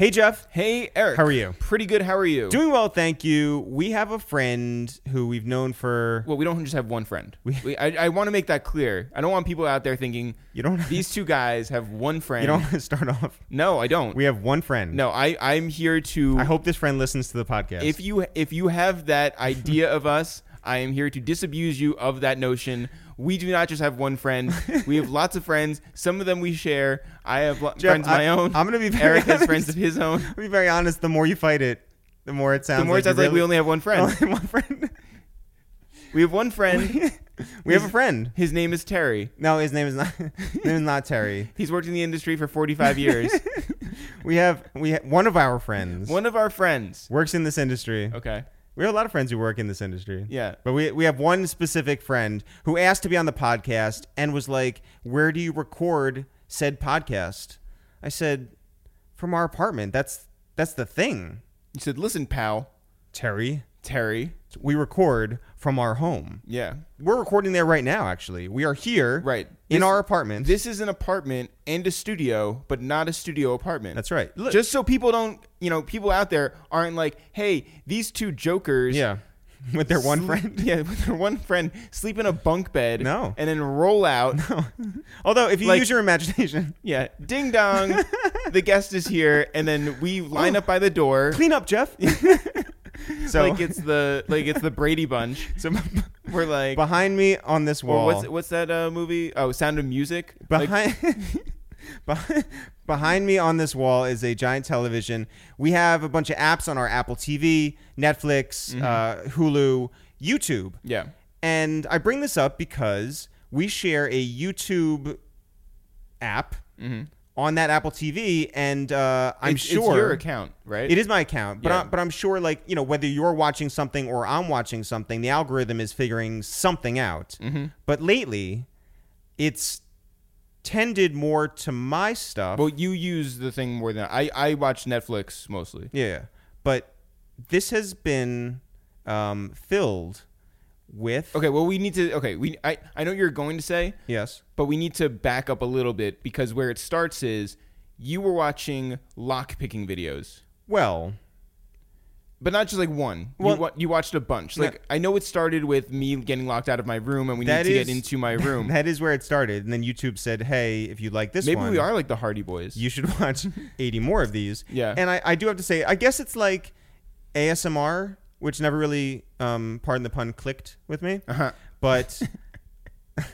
Hey, Jeff. Hey, Eric. How are you? Pretty good. How are you? Doing well, thank you. We have a friend who we've known for. well, we don't just have one friend. We- We, I, I want to make that clear. I don't want people out there thinking You don't. these two guys have one friend. You don't want to start off. No, I don't. We have one friend. no, I I'm here to. I hope this friend listens to the podcast. if you if you have that idea of us, I am here to disabuse you of that notion. We do not just have one friend. We have lots of friends. Some of them we share. I have lo- Jeff, friends of my I- own. I'm gonna be very Eric has honest. friends of his own. to be very honest, the more you fight it, the more it sounds. The more like it sounds like we only have one friend. only one friend. We have one friend. we have a friend. His name is Terry. No, his name is not. his name is not Terry. He's worked in the industry for 45 years. We have we ha- one of our friends One of our friends. works in this industry. Okay. We have a lot of friends who work in this industry. Yeah. But we, we have one specific friend who asked to be on the podcast and was like, Where do you record said podcast? I said, From our apartment. That's that's the thing. You said, "Listen, pal, Terry. Terry." We record from our home. Yeah. We're recording there right now, actually. We are here Right. In our apartment. This is an apartment and a studio, but not a studio apartment. that's right. Look, Just so people don't, you know, people out there aren't like, "Hey, these two jokers." yeah. With their one sleep- friend. Yeah, with their one friend sleep in a bunk bed. No. And then roll out. Although if you Like- use your imagination. Yeah. Ding dong. the guest is here, and then we line up by the door. Clean up, Jeff. so like it's the like it's the Brady Bunch. so We're like, behind me on this wall. what's what's that uh, movie? Oh, Sound of Music. Behind behind behind me on this wall is a giant television. We have a bunch of apps on our Apple TV, Netflix, Mm-hmm. uh, Hulu, YouTube, yeah. and I bring this up because we share a YouTube app on that Apple TV, and uh, I'm. It's- sure it's your account, right? It is my account, but Yeah. I, but I'm sure like you know whether you're watching something or I'm watching something, the algorithm is figuring something out. Mm-hmm. But lately, it's tended more to my stuff. Well, you use the thing more than I. I watch Netflix mostly. yeah, but this has been um, filled with Okay, well, we need to. Okay, we. I. I know you're going to say, yes, but we need to back up a little bit because where it starts is you were watching lock picking videos, well, but not just like one. Well- you, wa- you watched a bunch. Like I know it started with me getting locked out of my room, and we need That to is- get into my room. that is where it started, and then YouTube said, "Hey, if you like this Maybe one, we are like the Hardy Boys. you should watch 80 more of these. Yeah. And I, I do have to say, I guess it's like ASMR, which never really, um, pardon the pun, clicked with me. uh-huh. But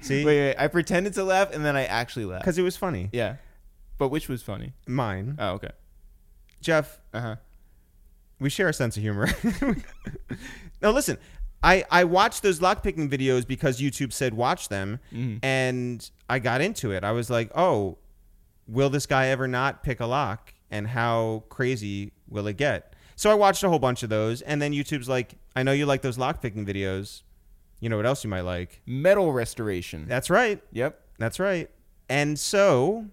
see, Wait, wait. I pretended to laugh, and then I actually laughed. because it was funny. Yeah, but which was funny? Mine, Oh, okay. Jeff, Uh huh. we share a sense of humor. now listen. I, I watched those lockpicking videos because YouTube said watch them, Mhm. and I got into it. I was like, oh, will this guy ever not pick a lock? And how crazy will it get? So I watched a whole bunch of those, and then YouTube's like, I know you like those lockpicking videos. You know what else you might like? Metal restoration. That's right. Yep. That's right. And so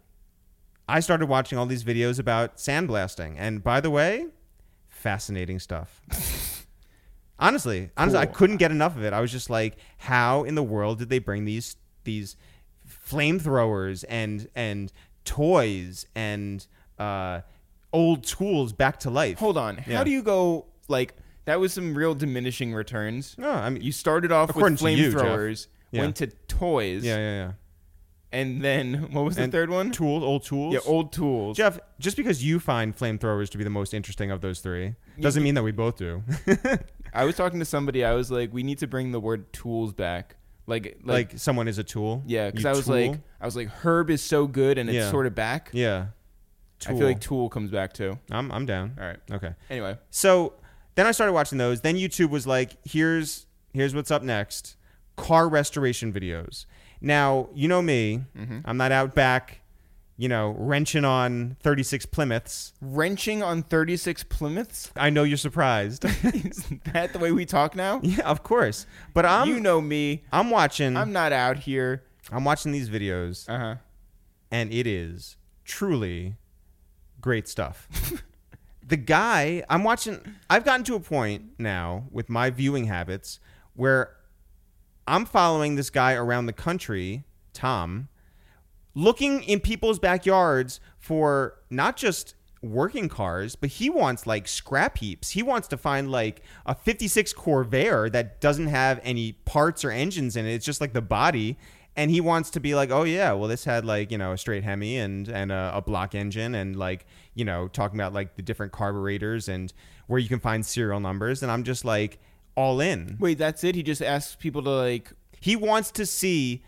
I started watching all these videos about sandblasting. And by the way, fascinating stuff. honestly, honestly, I couldn't get enough of it. I was just like, how in the world did they bring these these flamethrowers and and toys and uh, old tools back to life? Hold on. Yeah. How do you go like that was some real diminishing returns. No, I mean, You started off with According to you, Jeff. flamethrowers, Yeah. went to toys, yeah, yeah, yeah. and then what was the And third one? Tools, old tools. Yeah, old tools. Jeff, just because you find flamethrowers to be the most interesting of those three doesn't mean that we both do. I was talking to somebody. I was like, we need to bring the word tools back. Like, like, like, someone is a tool. yeah, because I was tool? like, I was like, Herb is so good, and it's Yeah. sort of back. yeah. I feel like Tool comes back too. I'm I'm down. All right. Okay. Anyway, So then I started watching those. Then YouTube was like, here's here's what's up next: car restoration videos. Now you know me. Mm-hmm. I'm not out back, you know, wrenching on 36 Plymouths. wrenching on 36 Plymouths. I know you're surprised. is that the way we talk now? yeah, of course. But I'm you know me. I'm watching. I'm I'm, not out here. I'm watching these videos, Uh huh. and it is truly great stuff. the guy I'm watching, I've gotten to a point now with my viewing habits where I'm following this guy around the country, Tom, looking in people's backyards for not just working cars, but he wants like scrap heaps. He wants to find like a 56 Corvair that doesn't have any parts or engines in it. It's just like the body. And he wants to be like, oh yeah, well this had like you know a straight Hemi and and a, a block engine and like you know talking about like the different carburetors and where you can find serial numbers. And I'm just like all in. Wait, that's it? He just asks people to like. He wants to see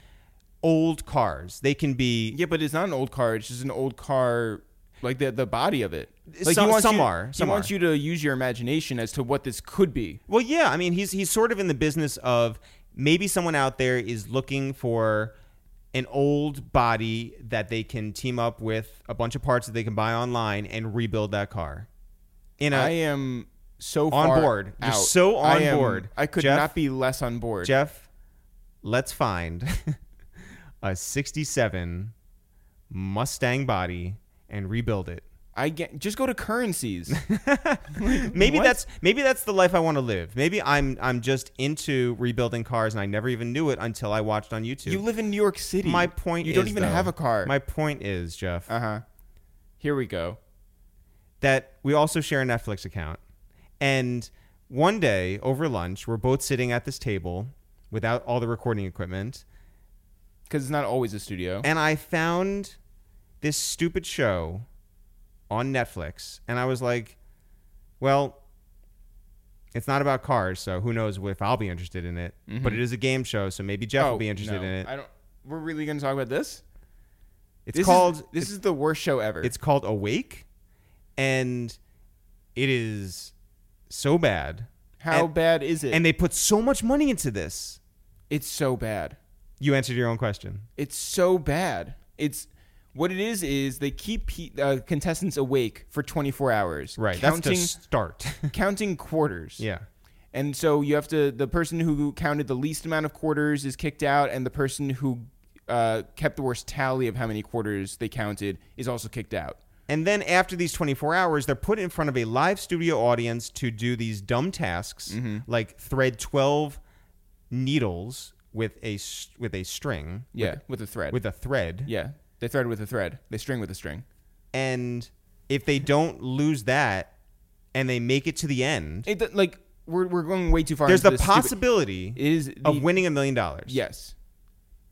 old cars. They can be Yeah, but it's not an old car. It's just an old car, like the the body of it. Like Some- he wants some you, are, He wants are. you to use your imagination as to what this could be. Well, yeah. I mean, he's he's sort of in the business of maybe someone out there is looking for an old body that they can team up with a bunch of parts that they can buy online and rebuild that car. In a I am so On board. You're so on I am- board. I could Jeff? not be less on board. Jeff, let's find a '67 Mustang body and rebuild it. I get just go to currencies. Maybe What? that's maybe that's the life I want to live. Maybe I'm I'm just into rebuilding cars and I never even knew it until I watched on YouTube. you live in New York City. My point You don't even though- have a car. My point is, Jeff, uh huh. Here we go. that we also share a Netflix account. And one day over lunch, we're both sitting at this table without all the recording equipment, Because it's not always a studio. and I found this stupid show on Netflix, and I was like, well, it's not about cars, so who knows if I'll be interested in it. But it is a game show, so maybe Jeff will be interested Mm-hmm. Oh, no. in it. I don't. We're really going to talk about this. It's This called Is, this is the worst show ever. It's called Awake, and it is so bad. How and- bad is it? And they put so much money into this. it's so bad. You answered your own question. It's so bad. It's what it is is they keep pe- uh, contestants awake for 24 hours. Right. Counting That's the start. counting quarters. yeah. And so you have to the person who counted the least amount of quarters is kicked out and the person who uh, kept the worst tally of how many quarters they counted is also kicked out. And then after these 24 hours, they're put in front of a live studio audience to do these dumb tasks Mm-hmm. like thread 12 needles with a with a string. Yeah, with, a thread. With, with a thread. yeah, they thread with a thread. They string with a string. And if they don't lose that and they make it to the end, It like we're we're going way too far. there's the stupid- possibility It is of winning a million dollars. Yes,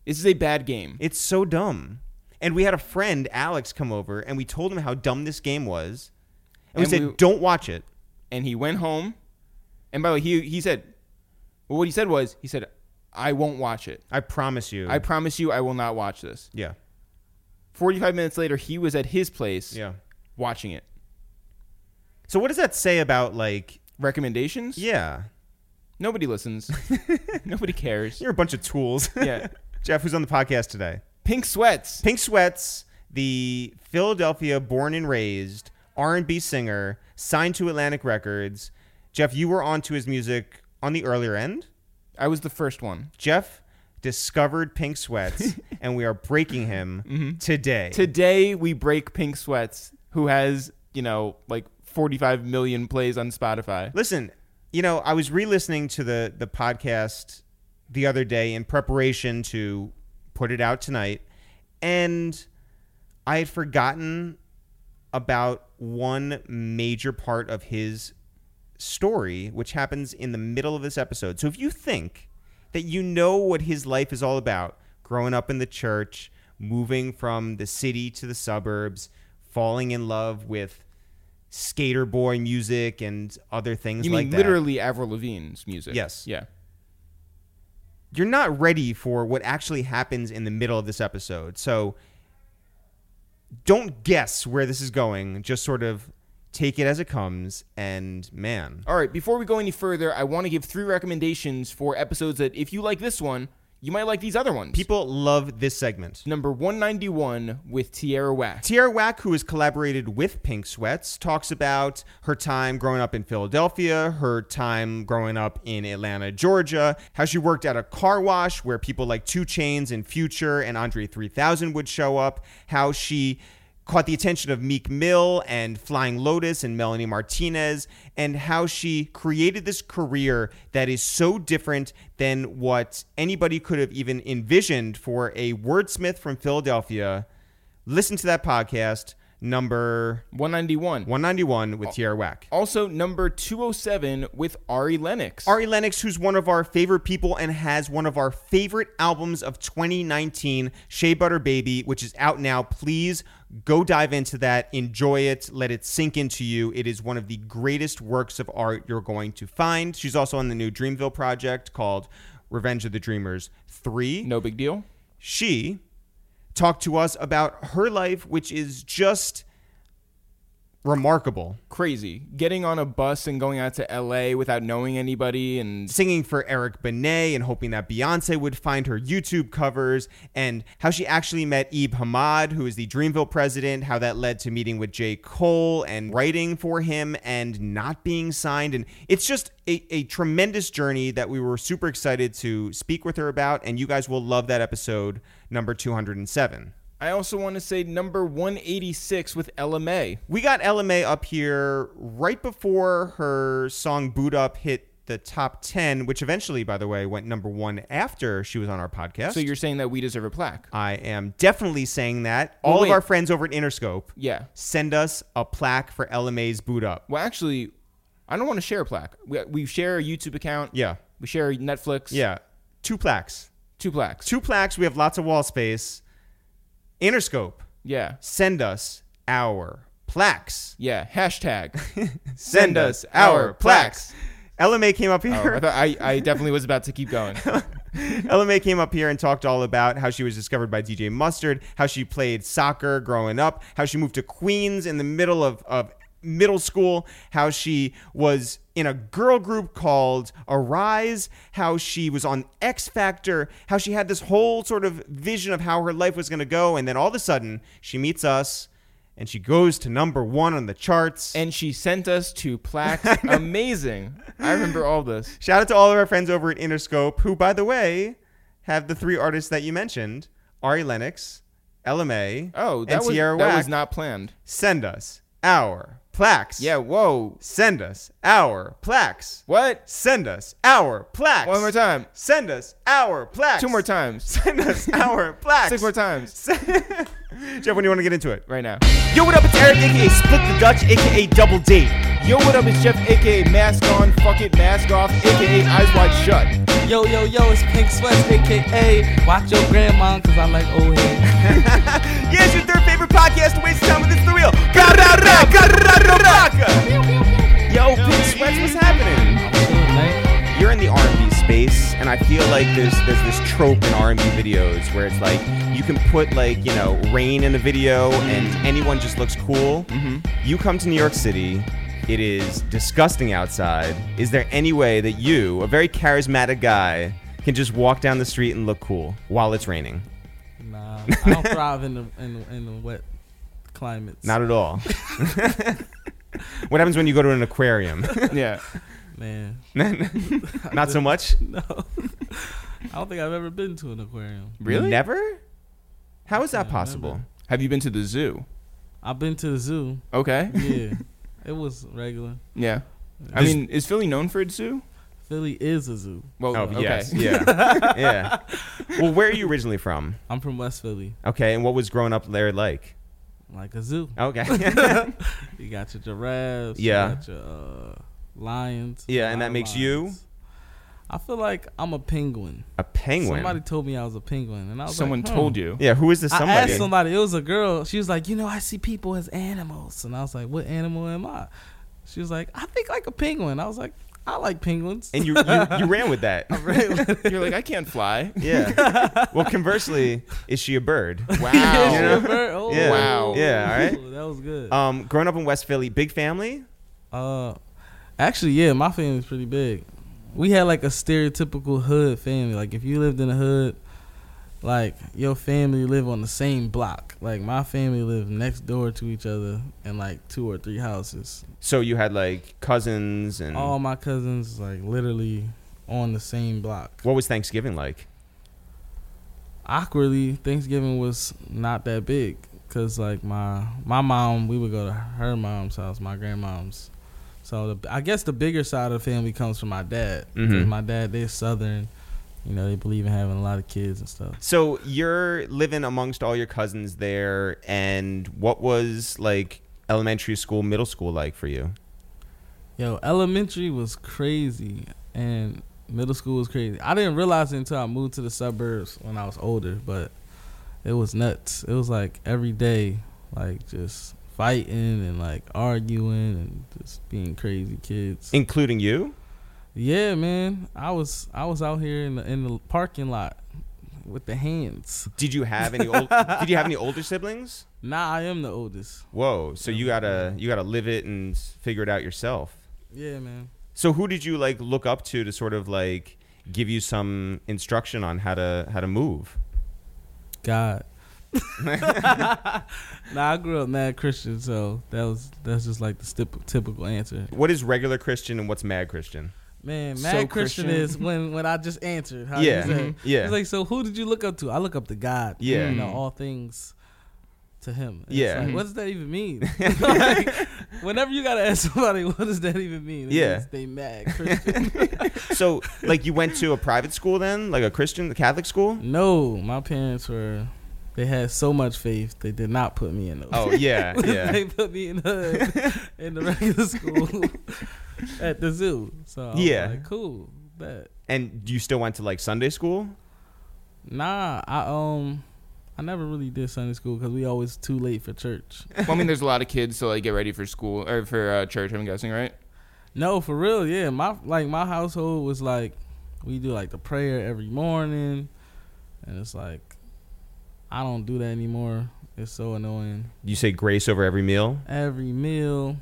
this is a bad game. It's so dumb. And we had a friend, Alex, come over and we told him how dumb this game was. And, And we said, we- don't watch it. and he went home. And by the way, he he said, well, what he said was, he said, I won't watch it. I promise you. I promise you, I will not watch this. yeah. Forty-five minutes later, he was at his place Yeah. watching it. So what does that say about like Recommendations? yeah. Nobody listens. Nobody cares. You're a bunch of tools. Yeah. Jeff, who's on the podcast today? Pink sweats. Pink Sweats, the Philadelphia born and raised R&B singer, signed to Atlantic Records. Jeff, you were onto his music on the earlier end. I was the first one. Jeff discovered Pink Sweats, and we are breaking him mm-hmm. today. Today we break Pink Sweats, who has, you know, like 45 million plays on Spotify. Listen, you know, I was re-listening to the the podcast the other day in preparation to put it out tonight, and I had forgotten about one major part of his story, which happens in the middle of this episode. So if you think that you know what his life is all about, growing up in the church, moving from the city to the suburbs, falling in love with skater boy music and other things You like mean that. literally Avril Lavigne's music? Yes. Yeah. You're not ready for what actually happens in the middle of this episode. So don't guess where this is going. Just sort of take it as it comes and man. All right, before we go any further, I want to give three recommendations for episodes that if you like this one, you might like these other ones. People love this segment. Number 191 with Tierra Whack. Tierra Whack, who has collaborated with Pink Sweats, talks about her time growing up in Philadelphia, her time growing up in Atlanta, Georgia, how she worked at a car wash where people like 2 Chainz and Future and Andre 3000 would show up, how she caught the attention of Meek Mill and Flying Lotus and Melanie Martinez, and how she created this career that is so different than what anybody could have even envisioned for a wordsmith from Philadelphia. Listen to that podcast, number 191. 191 with Tierra Whack. Also, number 207 with Ari Lennox. Ari Lennox, who's one of our favorite people and has one of our favorite albums of 2019, Shea Butter Baby, which is out now. Please go dive into that, enjoy it, let it sink into you. It is one of the greatest works of art you're going to find. She's also on the new Dreamville project called Revenge of the Dreamers 3. no big deal. She talked to us about her life, which is just remarkable. Crazy. Getting on a bus and going out to LA without knowing anybody and singing for Eric Benet and hoping that Beyonce would find her YouTube covers, and how she actually met Ib Hamad, who is the Dreamville president, how that led to meeting with J. Cole and writing for him and not being signed. And it's just a, a tremendous journey that we were super excited to speak with her about, and you guys will love that episode number 207. I also want to say number 186 with Ella Mai. We got Ella Mai up here right before her song Boo'd Up hit the top 10, which eventually, by the way, went number one after she was on our podcast. So you're saying that we deserve a plaque? I am definitely saying that. Well, All wait. of our friends over at Interscope Yeah. send us a plaque for LMA's Boo'd Up. Well, actually, I don't want to share a plaque. We, we share a YouTube account. Yeah. We share Netflix. Yeah. Two plaques. Two plaques. Two plaques. We have lots of wall space. Interscope, Yeah. send us our plaques. Yeah. Hashtag. Send us our plaques. Ella Mai came up Oh, here. I, thought I, I definitely was about to keep going. Ella Mai came up here and talked all about how she was discovered by DJ Mustard, how she played soccer growing up, how she moved to Queens in the middle of, of middle school, how she was in a girl group called Arize, how she was on X Factor, how she had this whole sort of vision of how her life was going to go. And then all of a sudden, she meets us and she goes to number one on the charts. and she sent us two plaques. Amazing. I remember all this. Shout out to all of our friends over at Interscope, who, by the way, have the three artists that you mentioned Ari Lennox, Ella Mai, Oh, that, and was, Tierra that was not planned. Send us our plaques. Yeah, whoa. Send us our plaques. What? Send us our plaques. One more time. Send us our plaques. Two more times. Send us our plaques. Six more times. Jeff, when do you want to get into it? Right now. Yo, what up? It's Eric, aka Split the Dutch, aka Double D. Yo, what up? It's Jeff, aka Mask On, Fuck It, Mask Off, aka Eyes Wide Shut. Yo, yo, yo, it's Pink Sweats, aka Watch Your Grandma, cause I like old head. yeah, it's your third favorite podcast to waste time with. It's the real. Yo, Pink Sweats, what's happening? You're in the R&B space, and I feel like there's there's this trope in R&B videos where it's like you can put like you know rain in a video and anyone just looks cool. Mm-hmm. You come to New York City. It is disgusting outside. Is there any way that you, a very charismatic guy, can just walk down the street and look cool while it's raining? Nah, I don't thrive in the in the, in the wet climates. Not at all. what happens when you go to an aquarium? Yeah. Man. Not so much. No, I don't think I've ever been to an aquarium. Really? Never. How is that Yeah, possible? never. Have you been to the zoo? I've been to the zoo. Okay. Yeah, it was regular. Yeah. I This- mean, is Philly known for its zoo? Philly is a zoo. Well, Oh okay. yes, yeah, yeah. Well, where are you originally from? I'm from West Philly, Okay, and what was growing up there like? like a zoo. Okay, You got your giraffes. Yeah. You got your uh, lions. Yeah, and that of makes you? I feel like I'm a penguin. a penguin. Somebody told me I was a penguin, and I was Someone like, hmm. told you. yeah, who is this I somebody? asked somebody. It was a girl. She was like, you know, I see people as animals, and I was like, what animal am I? She was like, I think like a penguin. I was like, I like penguins. and you, you you ran with that. You're like, I can't fly. yeah. Well, conversely, is she a bird? Wow. Yeah, You know? she a bird. Oh, Yeah. Wow. Yeah, all right. That was good. Um, growing up in West Philly, big family. Uh, actually, yeah, my family's pretty big. We had like a stereotypical hood family. Like if you lived in a hood, like your family live on the same block. Like my family lived next door to each other in like two or three houses. So you had like cousins, and All my cousins like literally on the same block. what was Thanksgiving like? Awkwardly, Thanksgiving was not that big because like my my mom, we would go to her mom's house, my grandmom's. So the, I guess the bigger side of the family comes from my dad. Mhm. My dad, they're southern. you know they believe in having a lot of kids and stuff. So you're living amongst all your cousins there, and what was like elementary school, middle school like for you? Yo, elementary was crazy and middle school was crazy. I didn't realize it until I moved to the suburbs when I was older, but it was nuts. It was like every day, like just fighting and like arguing and just being crazy kids. Including you? Yeah, man. I was I was out here in the in the parking lot with the hands. Did you have any old, did you have any older siblings? Nah, I am the oldest. Whoa, so you gotta you gotta live it and figure it out yourself. Yeah, man. So who did you like look up to to sort of like give you some instruction on how to how to move? God. nah, I grew up mad Christian, so that was that's just like the stip- typical answer. What is regular Christian and what's mad Christian? Man, So mad Christian, Christian. is when when I just answered. How Yeah. you say. Mhm. Yeah. It's like, so who did you look up to? I look up to God. Yeah. You know, Mm. all things to Him. It's Yeah. like, what does that even mean? like, whenever you gotta ask somebody, what does that even mean? It Yeah. they mad Christian. So like you went to a private school then, like a Christian, the Catholic school? no, my parents were. They had so much faith. They did not put me in those. Oh yeah, yeah. they put me in the in the regular school at the zoo. So Yeah. like, cool, bet. And you still went to like Sunday school? Nah, I um, I never really did Sunday school because we always too late for church. Well, I mean, there's a lot of kids so like get ready for school or for uh, church. I'm guessing, right? No, for real, yeah. My like my household was like, we do like the prayer every morning, and it's like, I don't do that anymore. It's so annoying. You say grace over every meal? Every meal,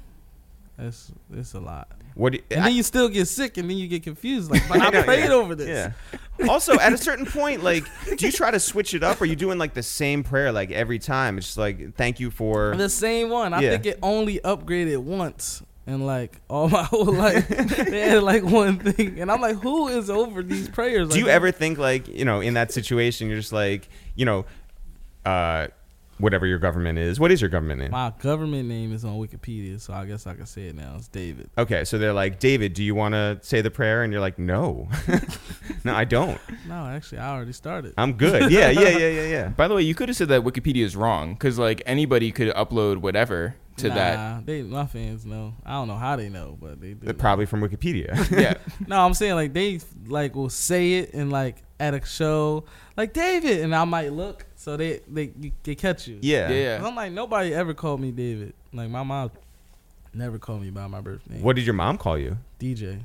it's it's a lot. What? Do And I- then you still get sick, and then you get confused. Like, but I I, prayed yeah. over this. Yeah. Also, at a certain point, like, do you try to switch it up, or are you doing like the same prayer like every time? It's just like, thank you for. The same one. I Yeah. think it only upgraded once in like all my whole life. they had like one thing, and I'm like, who is over these prayers? Do you Like, ever think like, you know, in that situation, you're just like, you know, uh, whatever your government is. What is your government name? My government name is on Wikipedia, so I guess I can say it now. It's David. Okay, so they're like, David, do you want to say the prayer? And you're like, no, no, I don't. No, actually, I already started. I'm good. Yeah, yeah, yeah, yeah, yeah. By the way, you could have said that Wikipedia is wrong because like anybody could upload whatever to nah, that. They, my fans know. I don't know how they know, but they do. They're Probably from Wikipedia. Yeah, No, I'm saying like they like will say it and like at a show, like David, and I might look, so they they they catch you. yeah. yeah. I'm like nobody ever called me David. Like my mom never called me by my birth name. What did your mom call you? DJ?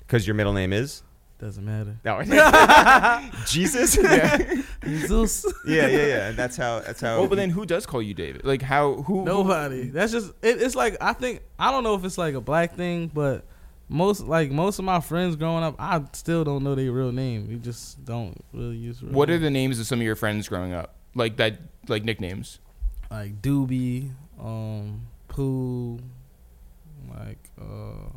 Because your middle name is? Doesn't matter. No. Jesus? yeah. Jesus. yeah, yeah, yeah. That's how. That's how. Oh, but then who does call you David? Like how? Who? Nobody. That's just it, it's like I think I don't know if it's like a black thing, but most like most of my friends growing up, I still don't know their real name. We just don't really use. What are the names of some of your friends growing up? Like that, like nicknames. like Doobie, um, Pooh, like uh,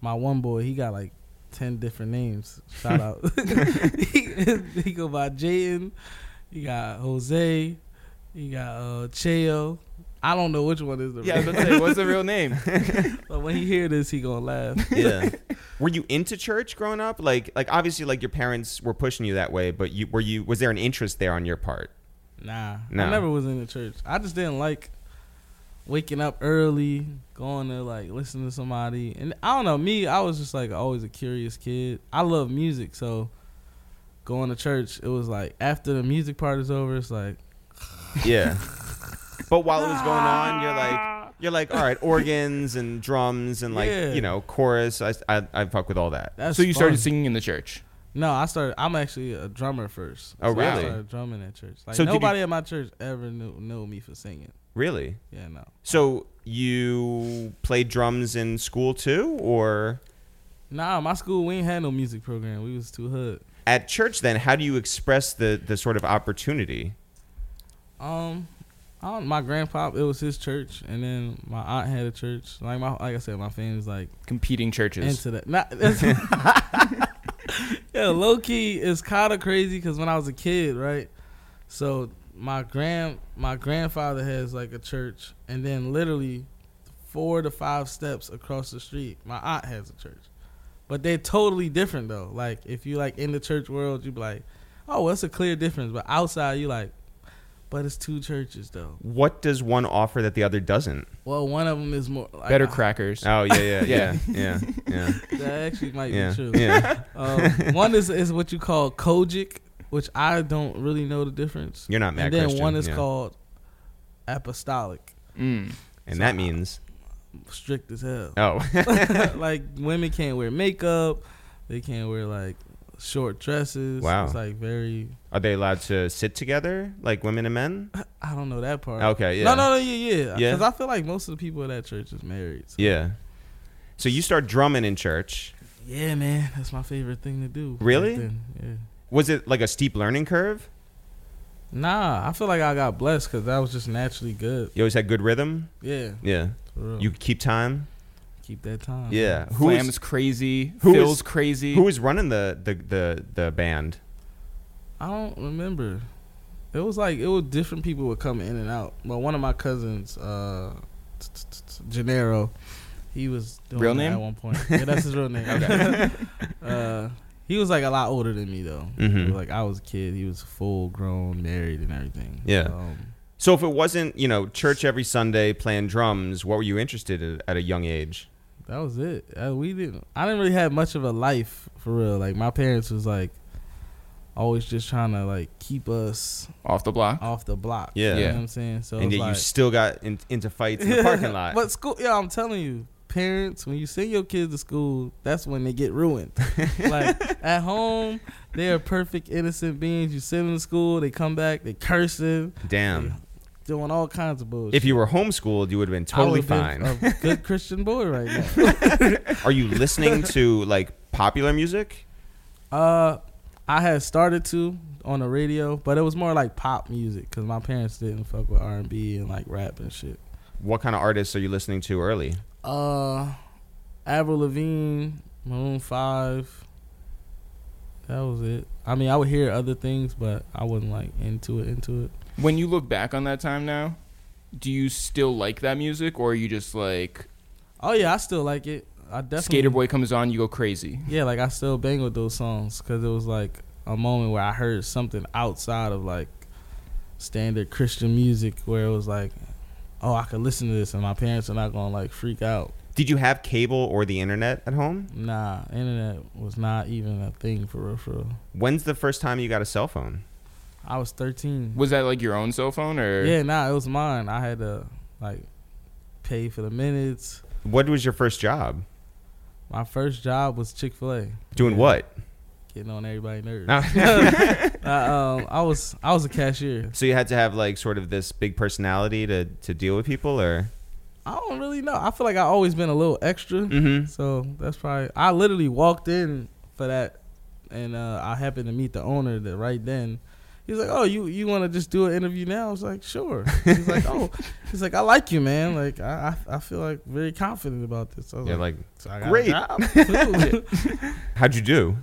my one boy, he got like ten different names. Shout out. he, he go by Jaden. He got Jose. He got uh Cheo. I don't know which one is the Yeah, I was real, say, what's the real name? but when he hear this, he gonna laugh. yeah. Were you into church growing up? Like, like obviously, like your parents were pushing you that way, but you were you? Was there an interest there on your part? Nah, No. I never was in the church. I just didn't like waking up early, going to like listen to somebody. And I don't know, me, I was just like always a curious kid. I love music, so going to church, it was like after the music part is over, it's like Yeah. But while it was going on, you're like, you're like, all right, organs and drums and like, Yeah. you know, chorus. I, I, I fuck with all that. that's so you started fun. singing in the church. No, I started. I'm actually a drummer first. Oh, So I really? started drumming at church. Like So did you- nobody at my church ever knew knew me for singing. Really? Yeah, no. So you played drums in school too, or Nah, my school we ain't had no music program. We was too hood. at church? Then, how do you express the the sort of opportunity? Um, I don't, my grandpa, it was his church, and then my aunt had a church. Like my, like I said, my family's like Competing churches. into that. Not, yeah, low key is kind of crazy because when I was a kid, right? So my grand, my grandfather has like a church, and then literally four to five steps across the street, my aunt has a church. but they're totally different though. Like if you like in the church world, you'd be like, oh, well, it's a clear difference. But outside, you like, but it's two churches though. What does one offer that the other doesn't? Well, one of them is more like, Better I- crackers. Oh yeah, yeah, yeah, yeah, yeah, That actually might yeah. be true. yeah. Um, one is is what you call COGIC, which I don't really know the difference. You're not mad and then Christian. one is yeah. called apostolic, Mm. and that means strict as hell. oh, like women can't wear makeup, they can't wear like short dresses. Wow. it's like very. are they allowed to sit together like women and men? I don't know that part. Okay, yeah, No, no, no, yeah, yeah. Yeah? Because I feel like most of the people at that church is married. so- yeah. So you start drumming in church. Yeah, man, that's my favorite thing to do. Really? Yeah. Was it like a steep learning curve? Nah, I feel like I got blessed because that was just naturally good. You always had good rhythm. Yeah, Yeah. You could keep time. Keep that time. Yeah. Who Flam's was crazy. who Phil's was- crazy. who was running the the the the band? I don't remember. It was like it was different people would come in and out. But one of my cousins, uh, Gennaro, he was doing Real name? at one point. Yeah, that's his real name. Okay. uh, he was like a lot older than me though. Mhm. Like I was a kid. He was full grown, married, and everything. Yeah. Um, So if it wasn't, you know, church every Sunday playing drums, what were you interested in at a young age? That was it. Uh, we didn't. I didn't really have much of a life for real. Like my parents was like always just trying to like keep us Off the block. off the block. Yeah. you know what I'm saying. So and it's yet you still got in, into fights in the parking lot. But school, yeah, I'm telling you, parents, when you send your kids to school, that's when they get ruined. like at home, they are perfect, innocent beings. You send them to school, they come back, they cursing, Damn. Doing all kinds of bullshit. If you were homeschooled, you would have been totally would've been fine. a good Christian boy right now. Are you listening to like popular music? Uh, I had started to on the radio, but it was more like pop music because my parents didn't fuck with R and B and like rap and shit. What kind of artists are you listening to early? Uh, Avril Lavigne, Maroon Five. That was it. I mean, I would hear other things, but I wasn't like into it. Into it. When you look back on that time now, do you still like that music, or are you just like Oh yeah, I still like it. I definitely Skater Boy comes on, you go crazy? Yeah, like I still bang with those songs because it was like a moment where I heard something outside of like standard Christian music, where it was like, oh, I could listen to this, and my parents are not gonna like freak out. Did you have cable or the internet at home? Nah, internet was not even a thing for real. For real. When's the first time you got a cell phone? I was thirteen. Was that like your own cell phone, or Yeah, nah, it was mine. I had to like pay for the minutes. What was your first job? My first job was Chick Fil A. Doing what? Getting on everybody's nerves. Uh, um, I was I was a cashier. So you had to have like sort of this big personality to to deal with people, or I don't really know. I feel like I always been a little extra. mm-hmm. So that's probably. I literally walked in for that, and uh, I happened to meet the owner that right then. He was like, "Oh, you you want to just do an interview now?" I was like, "Sure." He's like, "Oh, he's like, I like you, man. Like, I I, I feel like very confident about this." I was yeah, like, like "So I got a great. job?" how'd you do?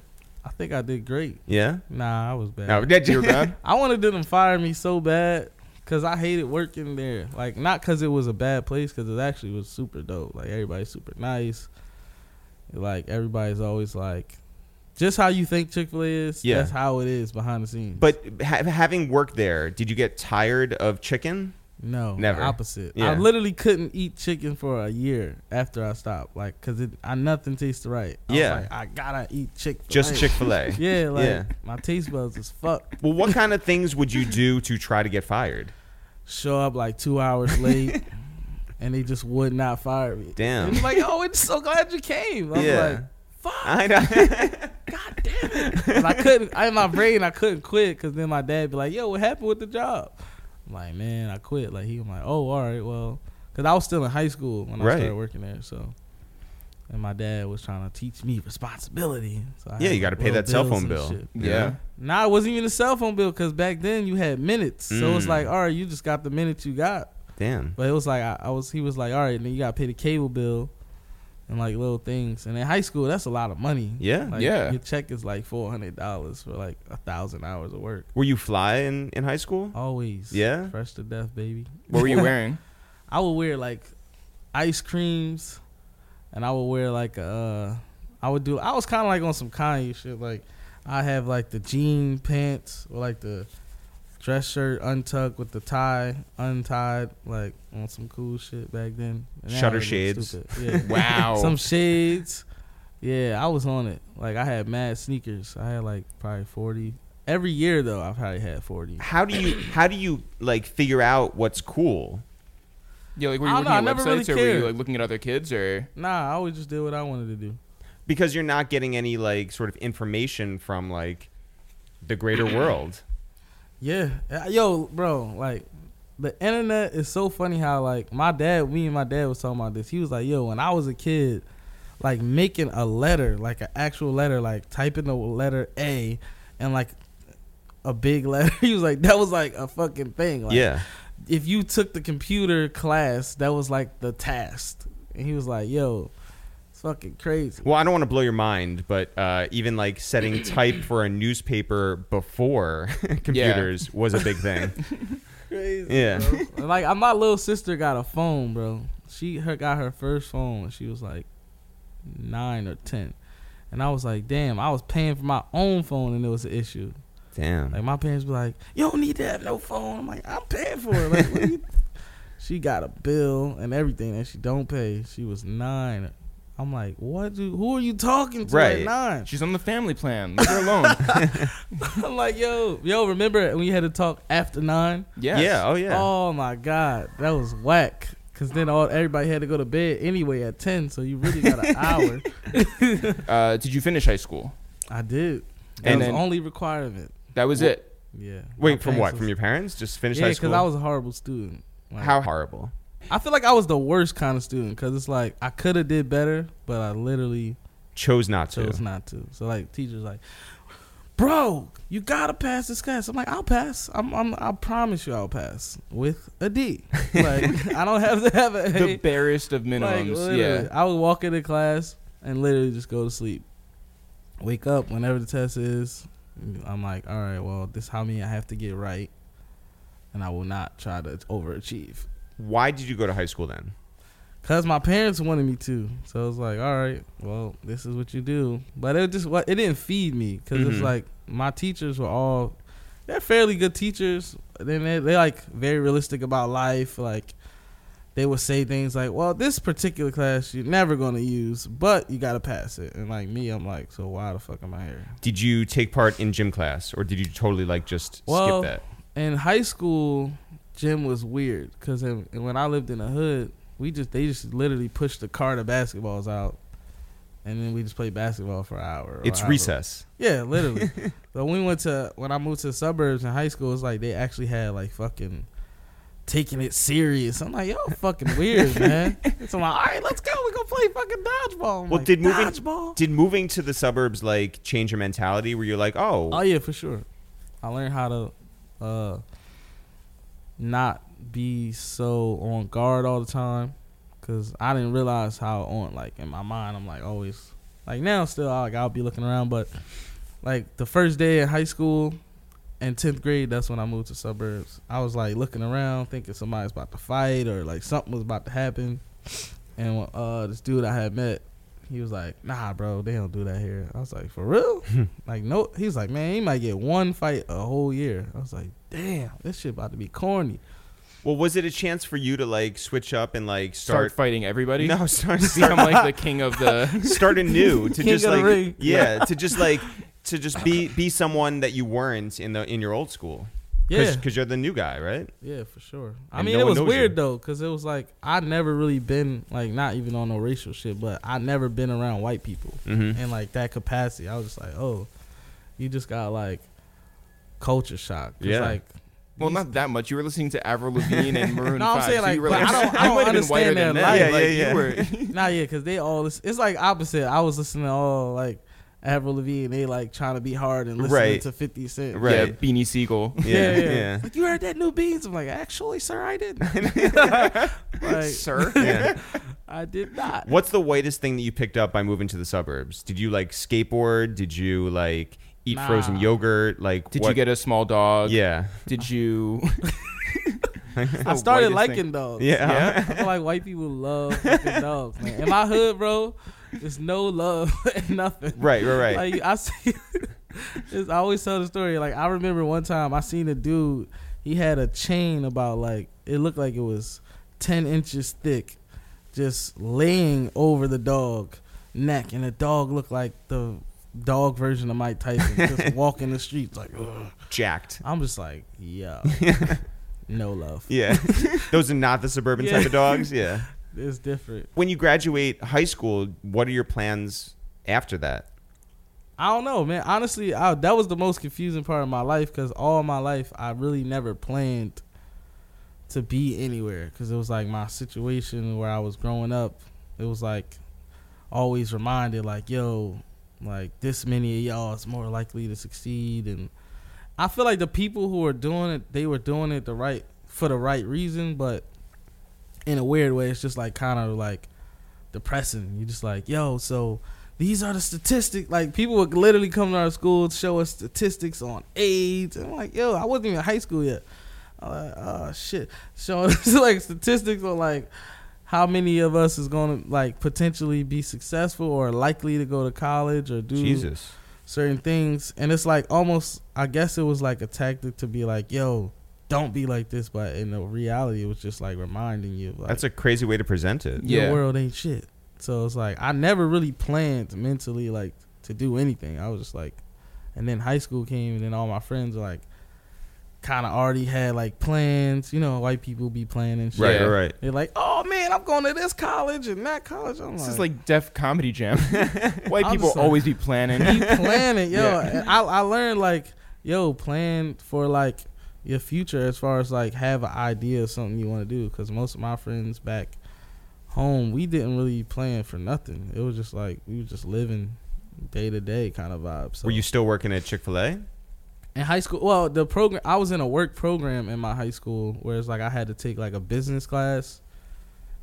I think I did great. Yeah. Nah, I was bad. No, did you you? were bad? I wanted them to fire me so bad because I hated working there. Like, not because it was a bad place, because it actually was super dope. Like, everybody's super nice. Like, everybody's always like, just how you think Chick fil A is, Yeah. that's how it is behind the scenes. But ha- having worked there, did you get tired of chicken? no, Never. Opposite. Yeah. I literally couldn't eat chicken for a year after I stopped. Like, because it, I nothing tasted right. I was Yeah. like, I gotta eat Chick. Just Chick Fil A. Yeah, like, Yeah. my taste buds is fucked. Well, what kind of things would you do to try to get fired? show up like two hours late, and they just would not fire me. Damn. Like, oh, it's so glad you came. I was Yeah. like, fuck, I know. god damn it. And I couldn't, I in my brain, I couldn't quit because then my dad be like, yo, what happened with the job? I'm like, man, I quit. Like, he was like, oh, all right, well, because I was still in high school when I Right. started working there, so. And my dad was trying to teach me responsibility. So I Yeah, you gotta pay that cell phone bill. shit. Yeah. Nah, it wasn't even a cell phone bill because back then you had minutes. So it's Mm. like, all right, you just got the minutes you got. Damn. But it was like I, I was. He was like, all right, then you got to pay the cable bill, and like little things. And in high school, that's a lot of money. Yeah. Like, Yeah. Your check is like four hundred dollars for like a thousand hours of work. Were you fly in, in high school? Always. Yeah? Fresh to death, baby. What were you wearing? I would wear like ice creams, and I would wear like a, uh, I would do. I was kind of like on some Kanye shit. Like I have like the jean pants or like the dress shirt untucked with the tie untied, like on some cool shit back then. And Shutter shades. Yeah. Wow. some shades. Yeah, I was on it. Like I had mad sneakers. I had like probably forty. Every year though, I've probably had forty. How do you how do you like figure out what's cool? yeah, like were you I looking know, at websites really or were you like looking at other kids or? Nah, I always just did what I wanted to do. Because you're not getting any like sort of information from like the greater world. Yeah, Uh, yo, bro, like the internet is so funny how like my dad, me and my dad was talking about this. He was like, "Yo, when I was a kid, like making a letter, like an actual letter, like typing the letter A and like a big letter. he was like, that was like a fucking thing. Like, yeah. if you took the computer class, that was like the task. And he was like, "Yo, fucking crazy." Well, I don't want to blow your mind, but uh, even like setting type for a newspaper before computers was a big thing. Crazy. Yeah. bro. like uh, my little sister got a phone, bro. She her got her first phone when she was like nine or ten, and I was like, "Damn!" I was paying for my own phone, and it was an issue. Damn. Like my parents be like, "You don't need to have no phone." I'm like, "I'm paying for it." Like, what you- she got a bill and everything that she don't pay. She was nine. I'm like, "What? Do, who are you talking to Right. at nine? She's on the family plan. Leave her alone. I'm like, "Yo, yo, remember when we had to talk after nine? yes. Yeah. Oh yeah. Oh my god, that was whack. Cause then all everybody had to go to bed anyway at ten, so you really got an hour. Uh, did you finish high school? I did. That And was then- the only requirement. That was it. Yeah. Wait, from what? parents From your parents? Just finish Yeah, high because school. I was a horrible student. Like, How horrible. I feel like I was the worst kind of student because it's like I could have did better, but I literally Chose not to. chose not to. So like teachers like, bro, you gotta pass this class. I'm like, I'll pass. I'm, I'm I promise you, I'll pass with a D. Like I don't have to have a The barest of minimums. literally, yeah. I would walk into class and literally just go to sleep. Wake up whenever the test is. I'm like, all right, well, this is how many I have to get right, and I will not try to overachieve. Why did you go to high school then? Cause my parents wanted me to, so it was like, all right, well, this is what you do. But it just what it didn't feed me, because it's Mhm. like my teachers were all, they're fairly good teachers. Then they they like very realistic about life. Like they would say things like, well, this particular class you're never gonna use, but you gotta pass it. And like me, I'm like, so why the fuck am I here? Did you take part in gym class, or did you totally like just Well, skip that? in high school, gym was weird because when I lived in the hood, we just they just literally pushed the cart of basketballs out, and then we just played basketball for an hour. It's however- recess. Yeah, literally. but when we went to when I moved to the suburbs in high school, it's like they actually had like fucking taking it serious. I'm like, yo, fucking weird, man. So I'm like, all right, let's go. We gonna play fucking dodgeball. I'm Well, like, did moving- dodgeball? Did moving to the suburbs like change your mentality? Where you're like, oh, Oh yeah, for sure. I learned how to uh not be so on guard all the time cuz I didn't realize how on like in my mind I'm like always like now still like I'll be looking around but like the first day in high school in 10th grade that's when I moved to suburbs. I was like looking around thinking somebody's about to fight or like something was about to happen and uh this dude I had met he was like, "Nah, bro, they don't do that here." I was like, "For real?" Hmm. like, no. He was like, "Man, he might get one fight a whole year." I was like, "Damn, this shit about to be corny." well, was it a chance for you to like switch up and like Start start? fighting everybody. no, start Become like the king of the. start anew to King just like ring. yeah, to just like to just be be someone that you weren't in the in your old school. Yeah, because you're the new guy, right? yeah, for sure. I And mean, no it was weird you. though, cause it was like I never really been like not even on no racial shit, but I never been around white people Mm-hmm. in like that capacity. I was just like, oh, you just got like culture shock. Yeah. like Well, not that much. You were listening to Avril Lavigne and Maroon No, I'm saying, like, you were like, I don't- I don't might have been whiter understand than that. life. Yeah, Like, yeah, you yeah. were. Nah, yeah, because they all lis- it's like opposite. I was listening to all like Avril Lavigne, they like trying to be hard and listening Right. to Fifty Cent. Right. Yeah, Beanie Sigel. Yeah, yeah. Like you heard that new beans? I'm like, actually, sir, I didn't. like, Sir. yeah. I did not. What's the whitest thing that you picked up by moving to the suburbs? Did you like skateboard? Did you like eat Nah. frozen yogurt? Like Did what- you get a small dog? Yeah. Did you? I started liking dogs. Yeah. Yeah. I feel like white people love dogs, man. In my hood, bro, There's no love and nothing. Right, right, right. Like I see, it's, I always tell the story. Like I remember one time I seen a dude. He had a chain about like it looked like it was ten inches thick, just laying over the dog neck, and the dog looked like the dog version of Mike Tyson, just walking the streets like. Ugh. Jacked. I'm just like, yeah, no love. Yeah. Those are not the suburban Yeah. type of dogs. Yeah. It's different. When you graduate high school, what are your plans after that? I don't know, man. Honestly, I, that was the most confusing part of my life because all my life I really never planned to be anywhere because it was like my situation where I was growing up. It was like always reminded, like, yo, like this many of y'all is more likely to succeed, and I feel like the people who were doing it, they were doing it the right for the right reason, but in a weird way, it's just like kind of like depressing. You're just like, yo, so these are the statistics. Like people would literally come to our school to show us statistics on AIDS. And I'm like, yo, I wasn't even in high school yet. I'm like, oh shit. Showing us like statistics on like how many of us is gonna like potentially be successful or likely to go to college or do Jesus. certain things. And it's like almost I guess it was like a tactic to be like, yo, don't be like this, but in the reality it was just like reminding you like That's a crazy way to present it. Yeah. your world ain't shit. So it's like I never really planned mentally like to do anything. I was just like, and then high school came, and then all my friends were like, kind of already had like plans. You know, white people be planning. Shit. Right, right, right. They're like, oh man, I'm going to this college and that college. I'm This like, is like Def Comedy Jam. White I'm people like- always be planning. be planning, yo. Yeah. And I I learned like, yo, plan for like your future as far as like have an idea of something you want to do. Because most of my friends back home, we didn't really plan for nothing. It was just like we were just living day to day kind of vibe. So Were you still working at Chick Fil A? in high school? Well, the program I was in a work program in my high school, where it's like I had to take like a business class,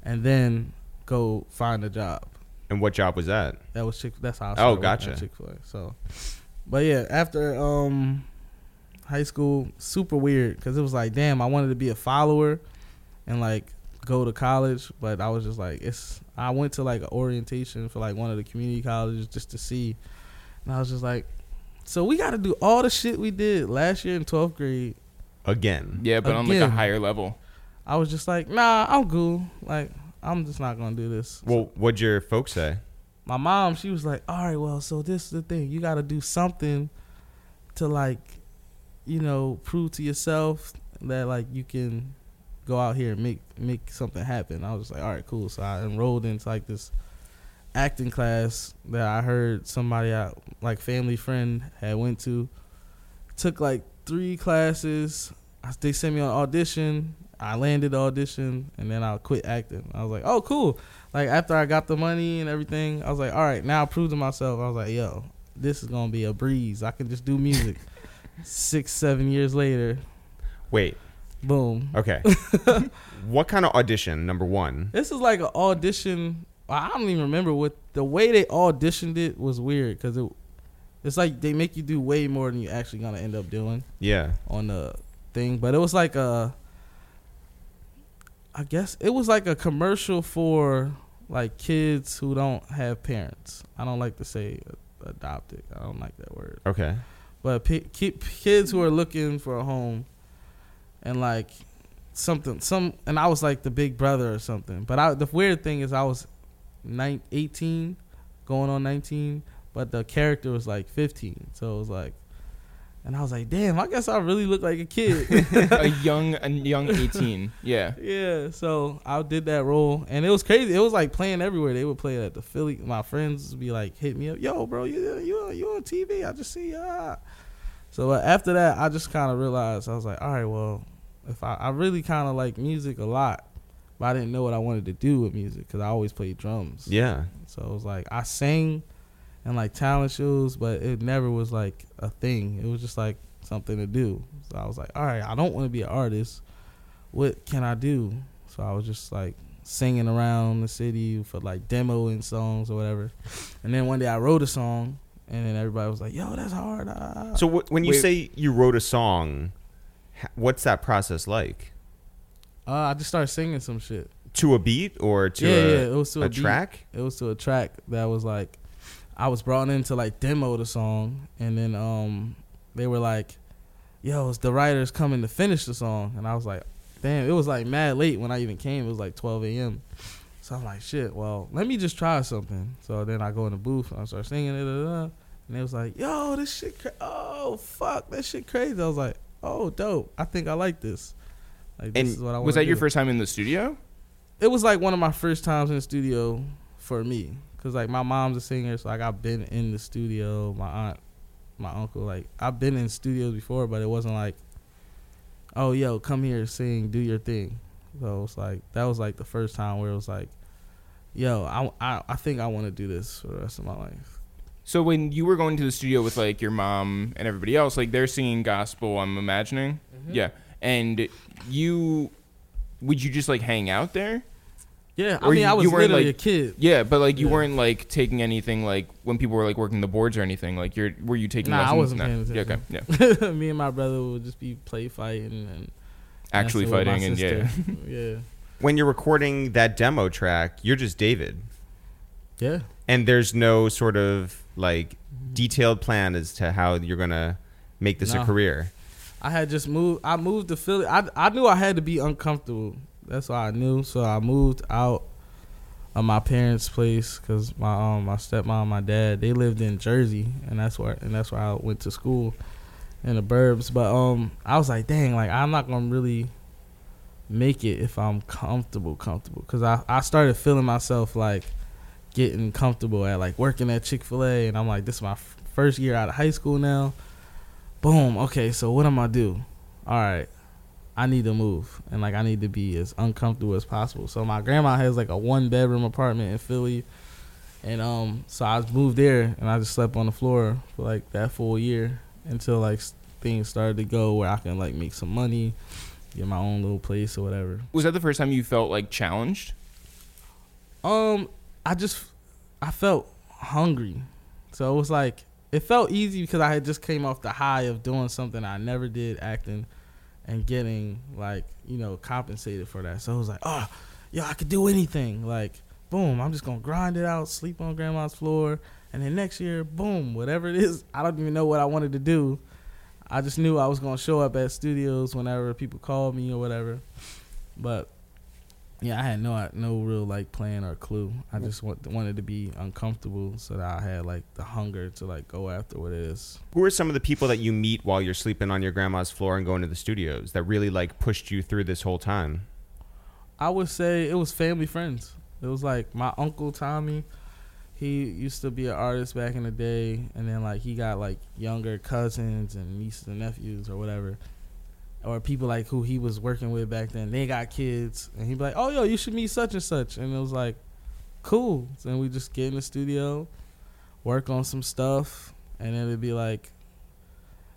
and then go find a job. And what job was that? That was Chick. That's how I Oh, started gotcha. Chick Fil A. So, but yeah, after um high school, super weird because it was like, damn, I wanted to be a follower and like go to college, but I was just like, it's. I went to like an orientation for like one of the community colleges just to see, and I was just like, so we got to do all the shit we did last year in twelfth grade. Again. yeah, but on like a higher level. I was just like, nah, I'm cool. Like, I'm just not gonna do this. Well, what'd your folks say? my mom, she was like, "All right, well, so this is the thing. You got to do something to like, you know, prove to yourself that like you can go out here and make make something happen." I was like, "All right, cool." So I enrolled into like this acting class that I heard somebody out like family friend had went to. Took like three classes. They sent me on audition. I landed the audition and then I quit acting. I was like, "Oh, cool." like after I got the money and everything, I was like, all right, now I to myself. I was like, yo, this is gonna be a breeze. I can just do music. Six, seven years later, Wait. boom. Okay. what kind of audition? Number one. This is like an audition. I don't even remember what the way they auditioned it was weird because it, it's like they make you do way more than you actually gonna end up doing Yeah. on the thing. But it was like a, I guess it was like a commercial for like kids who don't have parents. I don't like to say adopted. I don't like that word. Okay. But p- ki- kids who are looking for a home and like something some and I was like the big brother or something. But I the weird thing is I was 19, 18 going on 19, but the character was like 15. So it was like and I was like, "Damn, I guess I really look like a kid." a young, a young 18. Yeah. Yeah, so I did that role, and it was crazy. It was like playing everywhere. They would play it at the Philly. My friends would be like, hit me up, yo, bro, you you you on TV? I just see you. ah." So uh, after that, I just kind of realized I was like, all right, well, if I I really kind of like music a lot, but I didn't know what I wanted to do with music because I always played drums. Yeah. So it was like I sang and like talent shows, but it never was like a thing. It was just like something to do. So I was like, all right, I don't want to be an artist. What can I do? So I was just like singing around the city for like demoing songs or whatever. And then one day I wrote a song, and then everybody was like, "Yo, that's hard." ah." So wh- when you Wait. say you wrote a song, what's that process like? uh, I just started singing some shit. to a beat or to yeah, a, yeah, it was to a, a beat. track? It was to a track that was like, I was brought in to like demo the song, and then um, they were like, "Yo, it's the writers coming to finish the song," and I was like, "Damn!" It was like mad late when I even came. It was like 12 a.m. So I'm like, "Shit, well, let me just try something." So then I go in the booth and I start singing it, and it was like, "Yo, this shit, cra- oh fuck, that shit crazy." I was like, "Oh, dope! I think I like this." Like, this And is what I Was that your first time in the studio? it was like one of my first times in the studio for me because like my mom's a singer so like i've been in the studio my aunt my uncle like i've been in studios before but it wasn't like oh yo come here sing do your thing so it's like that was like the first time where it was like yo i, I, I think i want to do this for the rest of my life So when you were going to the studio with like your mom and everybody else, like they're singing gospel, I'm imagining. Mm-hmm. Yeah. And you would you just like hang out there? Yeah i Or mean you- i was you weren't, literally like- a kid Yeah, but like you Yeah. weren't like taking anything like when people were like working the boards or anything. Like you're were you taking Nah, I lessons? wasn't No. paying Yeah, okay. Yeah. me and my brother would just be play fighting and Actually messing with my fighting and yeah. sister. yeah When you're recording that demo track, you're just David, yeah and there's no sort of like detailed plan as to how you're gonna make this a career. I had just moved. I moved to Philly. I I knew I had to be uncomfortable. That's all I knew. So I moved out of my parents' place because my um my stepmom, my dad, they lived in Jersey, and that's where and that's where I went to school in the burbs. But um, I was like, dang, like I'm not gonna really make it if I'm comfortable, comfortable. Because I I started feeling myself like getting comfortable at like working at Chick Fil A, and I'm like, this is my f- first year out of high school now boom okay so what am i do all right i need to move. And like i need to be as uncomfortable as possible. So my grandma has like a one bedroom apartment in philly. And um so i moved there and i just slept on the floor for like that full year until like things started to go where i can like make some money get my own little place or whatever. Was that the first time you felt like challenged? um, I just I felt hungry, so it was like it felt easy because I had just came off the high of doing something I never did, acting, and getting like you know compensated for that. So it was like, oh, yo, I could do anything. Like, boom, I'm just gonna grind it out, sleep on grandma's floor, and then next year, boom, whatever it is, I don't even know what I wanted to do. I just knew I was gonna show up at studios whenever people called me or whatever, but yeah, I had no no real like plan or clue. I just want, wanted to be uncomfortable so that I had like the hunger to like go after what it is. Who are some of the people that you meet while you're sleeping on your grandma's floor and going to the studios that really like pushed you through this whole time? I would say it was family friends. It was like my uncle Tommy. He used to be an artist back in the day, and then like he got like younger cousins and nieces and nephews or whatever, or people like who he was working with back then. They got kids, and he'd be like, "Oh, yo, you should meet such and such," and it was like, "Cool." So then we just get in the studio, work on some stuff, and then it'd be like,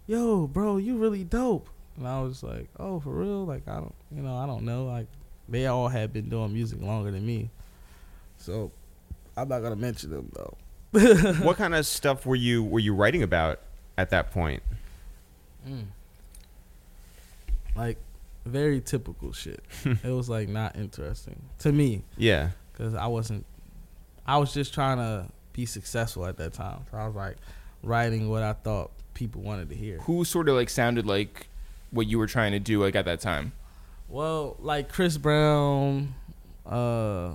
"Yo, bro, you really dope." And I was like, "Oh, for real? Like I don't, you know, I don't know. Like they all had been doing music longer than me, so I'm not gonna mention them though." what kind of stuff were you were you writing about at that point? Mm. Like very typical shit. it was like not interesting to me Yeah. because I wasn't. I was just trying to be successful at that time. So I was like writing what I thought people wanted to hear. Who sort of like sounded like what you were trying to do like at that time? Well, like Chris Brown, uh,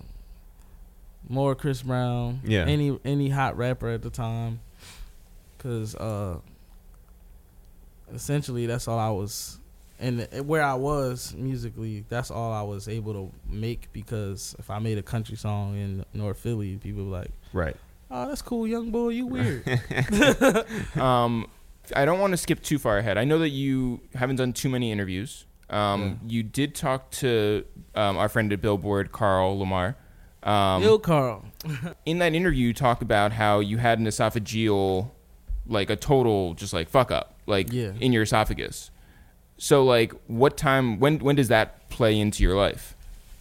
more Chris Brown. Yeah. Any any hot rapper at the time, because uh, essentially that's all I was, and where I was musically, that's all I was able to make. Because if I made a country song in North Philly, people were like, Right. "Oh, that's cool, young boy, you weird." um, I don't want to skip too far ahead. I know that you haven't done too many interviews. Um, You did talk to um, our friend at Billboard, Carl Lamarre. Um, Yo, Carl. in that interview, you talk about how you had an esophageal, like a total just like fuck up, like Yeah. in your esophagus. So like, what time? When when does that play into your life?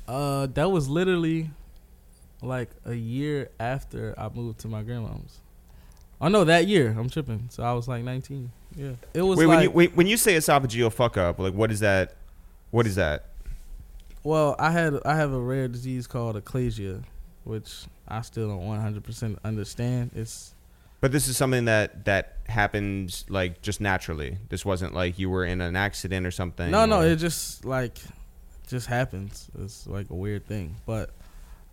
Uh, that was literally like a year after I moved to my grandma's. Oh no, that year I'm tripping. So I was like 19. Yeah, it was Wait, like when you wait, when you say esophageal fuck up, like what is that? What is that? Well, I had I have a rare disease called achalasia, which I still don't 100% understand. It's But this is something that that happened like just naturally. This wasn't like you were in an accident or something. no, no, or- it just like just happens. It's like a weird thing. But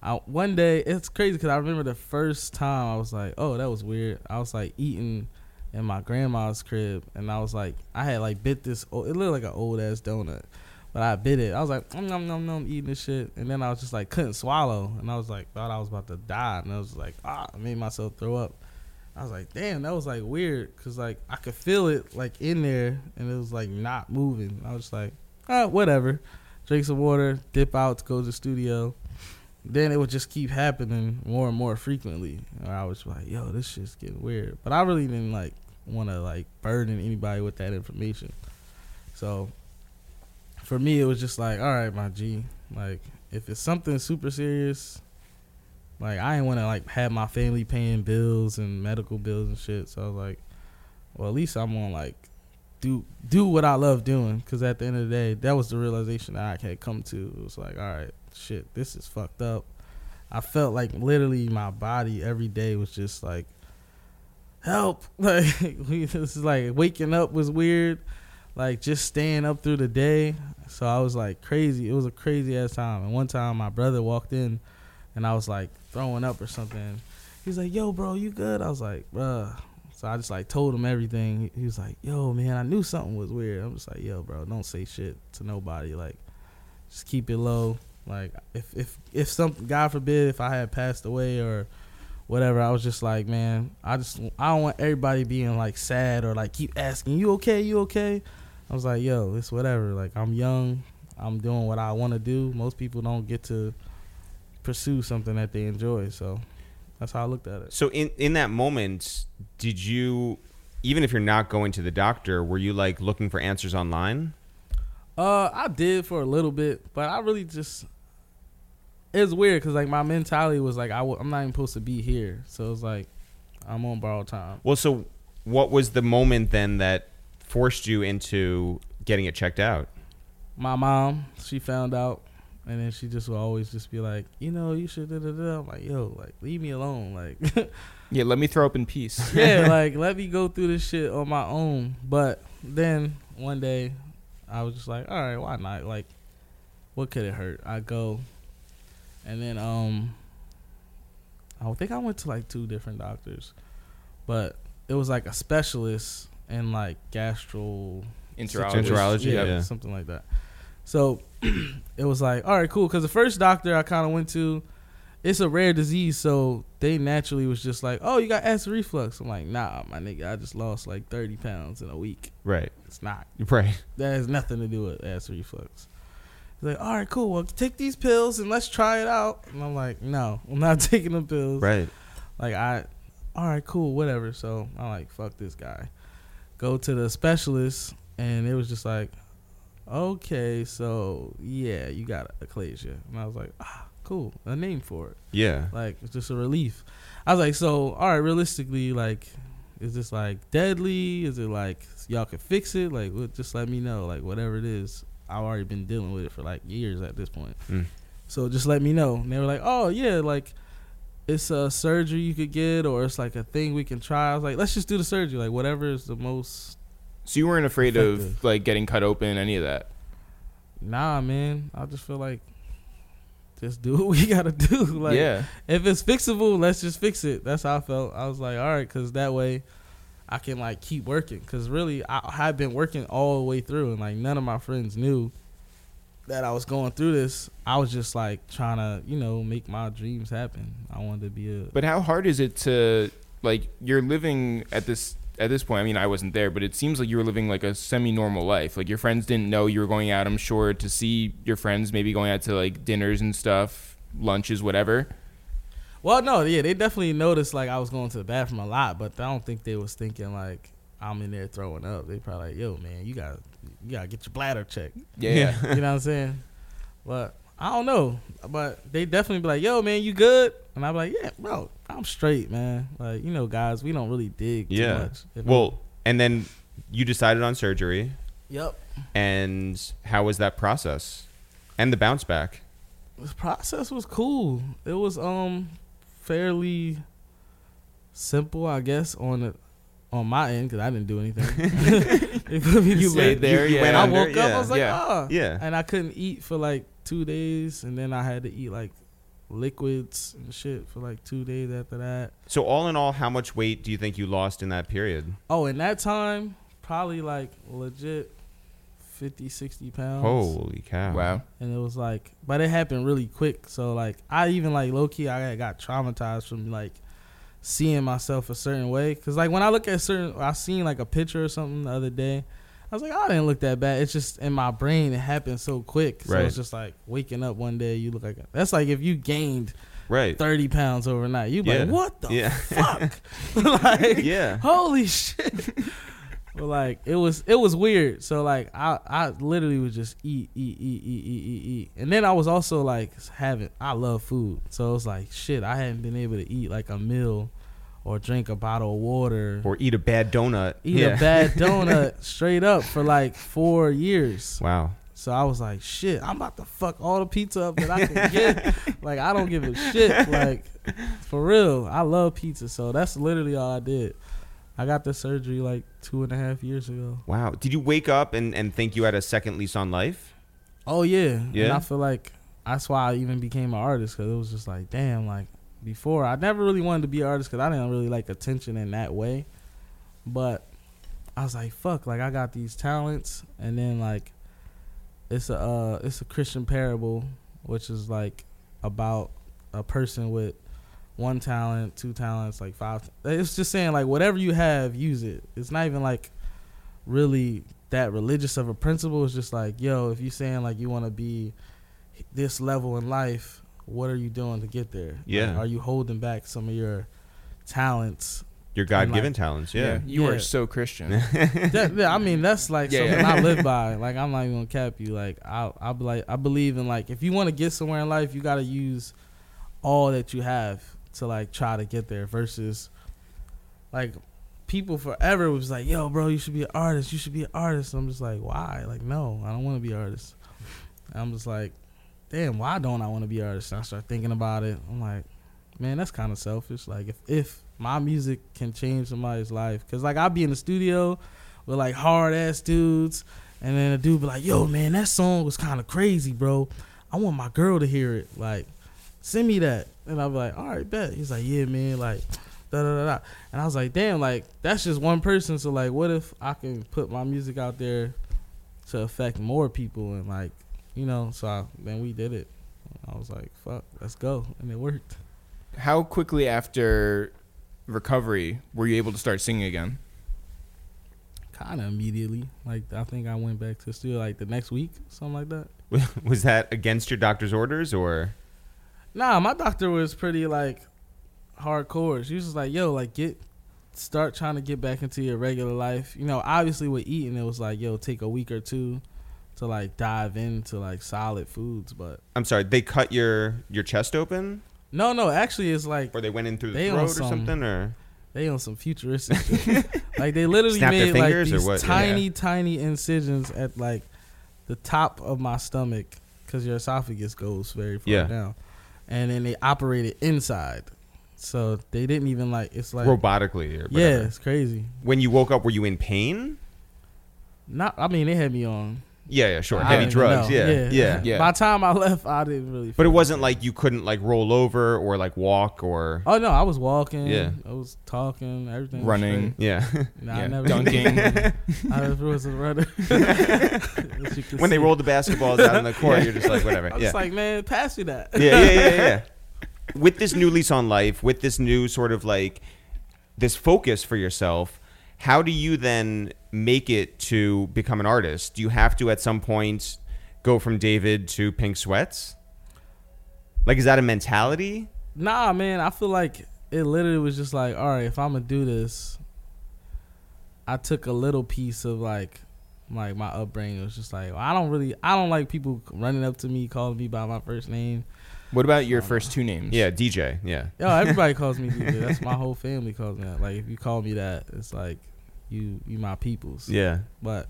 I, one day it's crazy because I remember the first time I was like, oh, that was weird. I was like eating in my grandma's crib, and I was like, I had like bit this. It looked like an old ass donut. But I bit it. I was like, nom nom nom nom, eating this shit, and then I was just like, couldn't swallow, and I was like, thought I was about to die, and I was like, ah, I made myself throw up. I was like, damn, that was like weird, cause like I could feel it like in there, and it was like not moving. I was just like, ah, whatever. Drink some water, dip out to go to the studio. Then it would just keep happening more and more frequently. And I was like, yo, this shit's getting weird. But I really didn't like want to like burden anybody with that information. So for me, it was just like, all right, my G, like if it's something super serious, like I ain't want to like have my family paying bills and medical bills and shit. So I was like, well, at least I'm gonna like do do what I love doing. Because at the end of the day, that was the realization that I had come to. It was like, all right, shit, this is fucked up. I felt like literally my body every day was just like, help. Like this is like waking up was weird. Like just staying up through the day. So I was like crazy. It was a crazy ass time. And one time my brother walked in, and I was like throwing up or something. He's like, "Yo, bro, you good?" I was like, "Bruh." So I just like told him everything. He was like, "Yo, man, I knew something was weird." I'm just like, "Yo, bro, don't say shit to nobody. Like, just keep it low. Like, if if if something, God forbid, if I had passed away or whatever, I was just like, man, I just I don't want everybody being like sad or like keep asking, "You okay? You okay?" I was like, "Yo, it's whatever. Like, I'm young. I'm doing what I want to do. Most people don't get to pursue something that they enjoy. So that's how I looked at it. So in in that moment, did you even if you're not going to the doctor, were you like looking for answers online? Uh, I did for a little bit, but I really just it was weird because like my mentality was like I w- I'm not even supposed to be here, so it was like I'm on borrowed time. Well, so what was the moment then that forced you into getting it checked out? My mom, she found out, and then she just will always just be like, you know, you should. Da, da, da. I'm like, yo, like leave me alone, like. Yeah, let me throw up in peace. yeah, like let me go through this shit on my own. But then one day, I was just like, all right, why not? Like, what could it hurt? I go, and then um, I think I went to like two different doctors, but it was like a specialist in like gastro Enterologist. Enterology, yeah, yeah. something like that. So it was like, all right, cool. Because the first doctor I kind of went to, it's a rare disease, so they naturally was just like, oh, you got acid reflux. I'm like, nah, my nigga, I just lost like 30 pounds in a week. Right. It's not. Right. That has nothing to do with acid reflux. He's like, all right, cool. Well, take these pills and let's try it out. And I'm like, no, I'm not taking the pills. Right. Like I, all right, cool, whatever. So I'm like, fuck this guy. Go to the specialist, and it was just like, okay, so yeah, you got achalasia, and I was like, ah, cool, a name for it. Yeah. Like it's just a relief. I was like, so all right, realistically, like, is this like deadly? Is it like y'all can fix it? Like, what- just let me know. Like whatever it is, I've already been dealing with it for like years at this point. Mm. So just let me know. And they were like, oh yeah, like it's a surgery you could get, or it's like a thing we can try. I was like, let's just do the surgery. Like whatever is the most. So you weren't afraid of like getting cut open, any of that? Nah, man. I just feel like just do what we gotta do. Like yeah. if it's fixable, let's just fix it. That's how I felt. I was like, all right, because that way I can like keep working. Because really, I had been working all the way through, and like none of my friends knew that I was going through this. I was just like trying to, you know, make my dreams happen. I wanted to be a. But how hard is it to like you're living at this at this point? I mean, I wasn't there, but it seems like you were living like a semi-normal life. Like your friends didn't know you were going out. I'm sure to see your friends, maybe going out to like dinners and stuff, lunches, whatever. Well, no, yeah, they definitely noticed like I was going to the bathroom a lot, but I don't think they was thinking like I'm in there throwing up. They probably like, yo, man, you got to you gotta get your bladder checked. Yeah. you know what I'm saying? But I don't know. But they definitely be like, "Yo, man, you good?" And I'm like, "Yeah, bro, I'm straight, man." Like, you know, guys, we don't really dig too Yeah. much. you know? Well, and then you decided on surgery, yep. and how was that process? And the bounce back. the process was cool. It was um fairly simple, I guess, on the on my end because I didn't do anything. They put me to You laid there, you yeah. went I under, woke up. yeah. I was like, Yeah. ah. Yeah. And I couldn't eat for like two days, and then I had to eat like liquids and shit for like two days after that. So all in all, how much weight do you think you lost in that period? Oh, in that time, probably like legit 50, 60 pounds. Holy cow! Wow. and it was like but it happened really quick so like i even like low-key i got traumatized from like seeing myself a certain way because like when i look at certain i seen like a picture or something the other day i was like oh, i didn't look that bad it's just in my brain it happened so quick so Right. it's just like waking up one day you look like that's like if you gained Right. 30 pounds overnight you be Yeah. like what the Yeah. fuck like yeah. holy shit but like it was it was weird so like i i literally would just eat eat eat eat eat eat eat and then i was also like having i love food so it was like shit i hadn't been able to eat like a meal or drink a bottle of water Or eat a bad donut. eat yeah. a bad donut straight up for like four years Wow. so i was like shit i'm about to fuck all the pizza up that i can get like i don't give a shit like for real i love pizza so that's literally all i did I got the surgery like two and a half years ago. Wow. Did you wake up and, and think you had a second lease on life? Oh yeah, And Yeah? I feel like that's why I even became an artist because it was just like, damn, like before I never really wanted to be an artist because I didn't really like attention in that way. But I was like, fuck, like I got these talents, and then like it's a uh, it's a Christian parable, which is like about a person with one talent, two talents, like five. It's just saying like whatever you have, use it. It's not even like really that religious of a principle. It's just like, yo, if you're saying like you want to be this level in life, what are you doing to get there? Like, Yeah. are you holding back some of your talents? Your God given like- talents. Yeah. You are so Christian. that, yeah, I mean, that's like Yeah, something yeah. I live by. Like, I'm not even gonna cap you. Like, I, I be like, I believe in like, if you want to get somewhere in life, you got to use all that you have to like try to get there. Versus, like, people forever was like, yo, bro, you should be an artist. You should be an artist. I'm just like, why? Like, no, I don't want to be an artist. And I'm just like, damn, why don't I want to be an artist? And I start thinking about it. I'm like, man, that's kind of selfish. Like, if if my music can change somebody's life, because like I'll be in the studio with like hard ass dudes, and then a dude be like, yo, man, that song was kind of crazy, bro. I want my girl to hear it. Like, send me that. And I'll be like, all right, bet. He's like, yeah, man, like, da da da da. And I was like, damn, like that's just one person. So like, what if I can put my music out there to affect more people and like, you know? So I, then we did it. I was like, fuck, let's go, and it worked. How quickly after recovery were you able to start singing again? Kind of immediately. Like I think I went back to the studio like the next week, something like that. Was that against your doctor's orders or? Nah, my doctor was pretty like hardcore. She was just like, "Yo, like get start trying to get back into your regular life." You know, obviously with eating, it was like, "Yo, take a week or two to like dive into like solid foods." But I'm sorry. They cut your your chest open, no, no, actually, it's like or they went in through the throat or some- something, or they on some futuristic shit. Like they literally Snap made like these tiny, tiny incisions at like the top of my stomach because your esophagus goes very far Yeah. down, and then they operated inside. So they didn't even like it's like robotically yeah, it's crazy. When you woke up, were you in pain? Not, I mean, they had me on Yeah, yeah, sure. I Heavy don't drugs. know. Yeah, yeah, yeah, Yeah. By the time I left, I didn't really. But it feel wasn't like you couldn't like roll over or like walk or Oh no, I was walking. Yeah. I was talking. Everything. was Running. yeah. straight. Nah, I Yeah, never dunking. I never was a runner. As you can when they see. rolled the basketballs out in the court, Yeah. you're just like whatever. I was Yeah. like, man, pass me that. yeah, yeah, yeah, yeah. With this new lease on life, with this new sort of like this focus for yourself, how do you then make it to become an artist? Do you have to at some point go from David to Pink Sweats? Like, is that a mentality? Nah, man, I feel like it literally was just like, all right, if I'm gonna do this, I took a little piece of like, like my upbringing. It was just like, I don't really, I don't like people running up to me, calling me by my first name. What about your um, first two names? Yeah, DJ. Yeah. Yo, everybody calls me DJ. That's my whole family calls me that. Like, if you call me that, it's like you, you my peoples. Yeah. But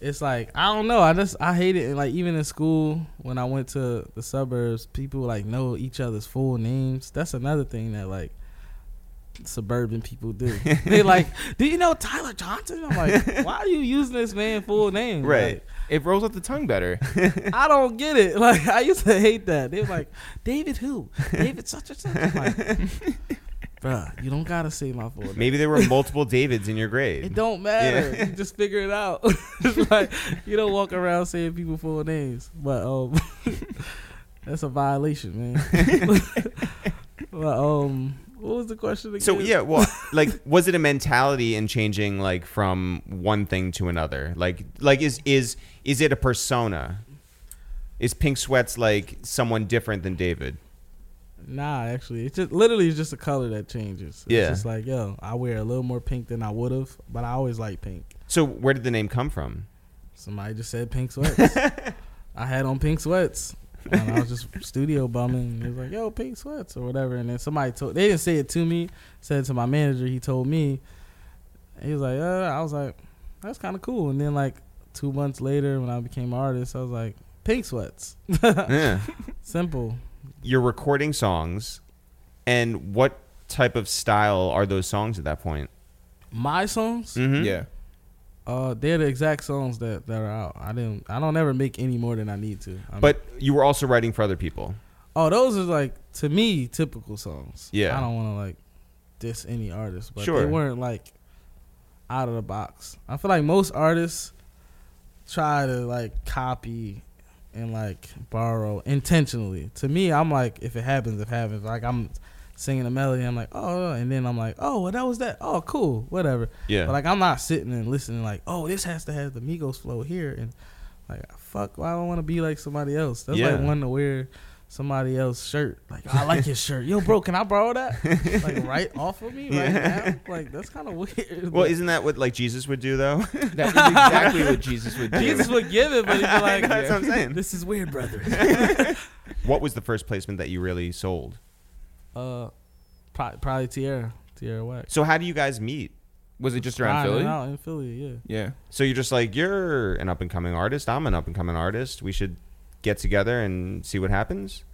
it's like I don't know. I just I hate it. And like even in school when I went to the suburbs, people like know each other's full names. That's another thing that like suburban people do. they like, do you know Tyler Johnson? I'm like, why are you using this man full name? Right. It rolls off the tongue better. I don't get it. Like I used to hate that. They were like, David who? David such and such. I'm like, bruh, you don't gotta say my full name. Maybe there were multiple Davids in your grade. It don't matter. Yeah. You just figure it out. Like you don't walk around saying people full names, but um, that's a violation, man. but um, what was the question again? So yeah, well, like, was it a mentality in changing like from one thing to another? Like, like is is is it a persona? Is Pink Sweats like someone different than David? Nah, actually, it's just literally it's just a color that changes. Yeah. It's just like yo, I wear a little more pink than I would have, but I always like pink. So where did the name come from? Somebody just said pink sweats. I had on pink sweats. And I was just studio bumming. He was like, "Yo, pink sweats" or whatever. And then somebody told. They didn't say it to me. Said it to my manager. He told me. He was like, "Uh," I was like, "That's kind of cool." And then like two months later, when I became an artist, I was like, "Pink sweats." yeah. Simple. You're recording songs, and what type of style are those songs at that point? My songs. Mhm. Yeah. Uh, they're the exact songs that, that are out. I didn't. I don't ever make any more than I need to. I mean- But you were also writing for other people. oh, those are like to me typical songs. Yeah. I don't want to like diss any artist, but Sure. they weren't like out of the box. I feel like most artists try to like copy and like borrow intentionally. To me, I'm like, if it happens, it happens. Like I'm singing a melody, I'm like, oh, oh, and then I'm like, oh, well, that was that. Oh, cool, whatever. Yeah. But like I'm not sitting and listening like, oh, this has to have the Migos flow here and like fuck, I don't want to be like somebody else. That's Yeah. like wanting to wear somebody else's shirt. Like I like your shirt. Yo, bro, can I borrow that? like right off of me right Yeah. now. Like that's kind of weird. well, isn't that what like Jesus would do though? That is exactly what Jesus would do. Jesus would give it, but he'd be like, That's what I'm saying. this is weird, brother. What was the first placement that you really sold? uh, probably, probably Tierra, Tierra Whack. So how do you guys meet? Was it just around Grinding Philly? out in Philly, yeah. Yeah. So you're just like you're an up and coming artist. I'm an up and coming artist. We should get together and see what happens.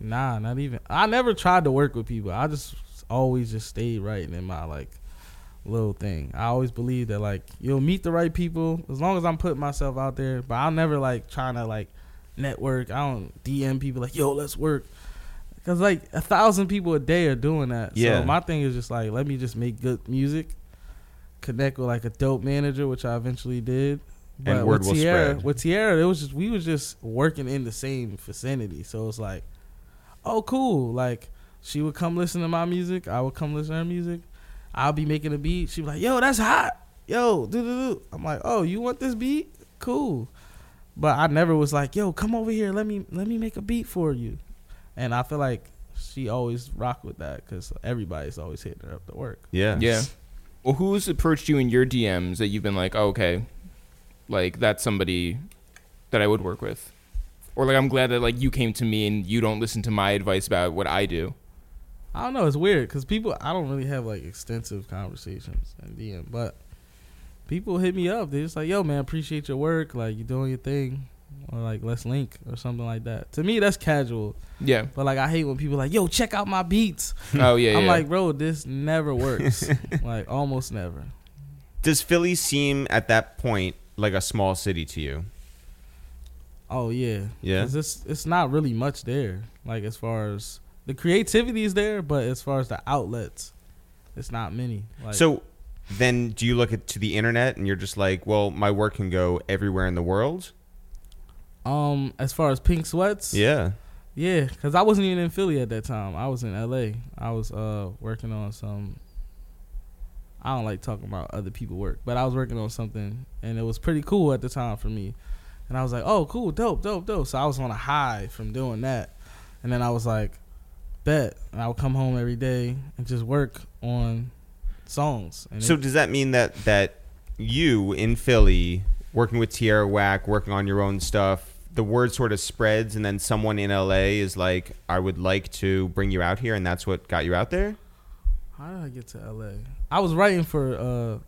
Nah, not even. I never tried to work with people. I just always just stayed writing in my like little thing. I always believe that like you'll meet the right people as long as I'm putting myself out there. But I'll never like trying to like network. I don't DM people like yo let's work because like a thousand people a day are doing that. Yeah. So my thing is just like let me just make good music, connect with like a dope manager, which I eventually did. And word with will Tierra, spread. with Tierra, it was just we was just working in the same vicinity. So it's like, oh cool. Like she would come listen to my music, I would come listen to her music. I'll be making a beat. She'd be like, yo, that's hot. Yo, do do do. I'm like, oh, you want this beat? Cool. But I never was like, yo, come over here. Let me let me make a beat for you. And I feel like she always rock with that because everybody's always hitting her up to work. Yeah. Yeah. Well, who's approached you in your DMs that you've been like, oh, okay, like that's somebody that I would work with, or like I'm glad that like you came to me and you don't listen to my advice about what I do. I don't know. It's weird because people. I don't really have like extensive conversations in DM, but people hit me up. They're just like, "Yo, man, appreciate your work. Like, you doing your thing, or like, let's link or something like that." To me, that's casual. Yeah. But like, I hate when people like, "Yo, check out my beats." Oh yeah. I'm yeah. like, bro, this never works. like, almost never. Does Philly seem at that point like a small city to you? Oh yeah, Yeah. 'Cause it's it's not really much there. Like as far as the creativity is there, but as far as the outlets, it's not many. Like, so then do you look at to the internet and you're just like, well, my work can go everywhere in the world? um, as far as pink sweats, Yeah. Yeah, because I wasn't even in Philly at that time. I was in LA. I was uh working on some. I don't like talking about other people work, but I was working on something, and it was pretty cool at the time for me. And I was like, "Oh, cool, dope, dope, dope." So I was on a high from doing that, and then I was like, "Bet," and I would come home every day and just work on songs. And So it- does that mean that that you in Philly working with Tierra Whack, working on your own stuff, the word sort of spreads and then someone in LA is like, I would like to bring you out here and that's what got you out there? How did I get to LA? I was writing for uh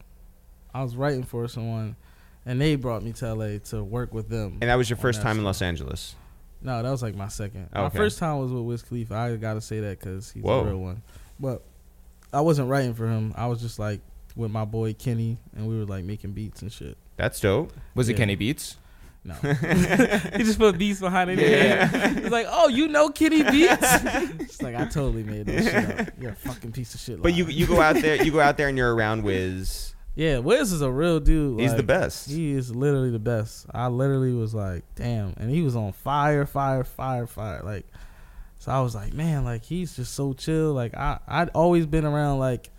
I was writing for someone and they brought me to LA to work with them. And that was your first that time in. Los Angeles. No, that was like my second. My first time was with Wiz Khalifa. I gotta say that because he's Whoa. a real one. But I wasn't writing for him. I was just like with my boy Kenny, and we were like making beats and shit. That's dope. Was it Kenny Beats? No, he just put beats behind it. Yeah. He's like, "Oh, you know Kenny Beats?" it's like I totally made this shit up. You're a fucking piece of shit. But you liar. you go out there you go out there and you're around Wiz. yeah, Wiz is a real dude. He's the best. He is literally the best. I literally was like, damn, and he was on fire, fire, fire, fire. Like, so I was like, man, like he's just so chill. Like I, I'd always been around like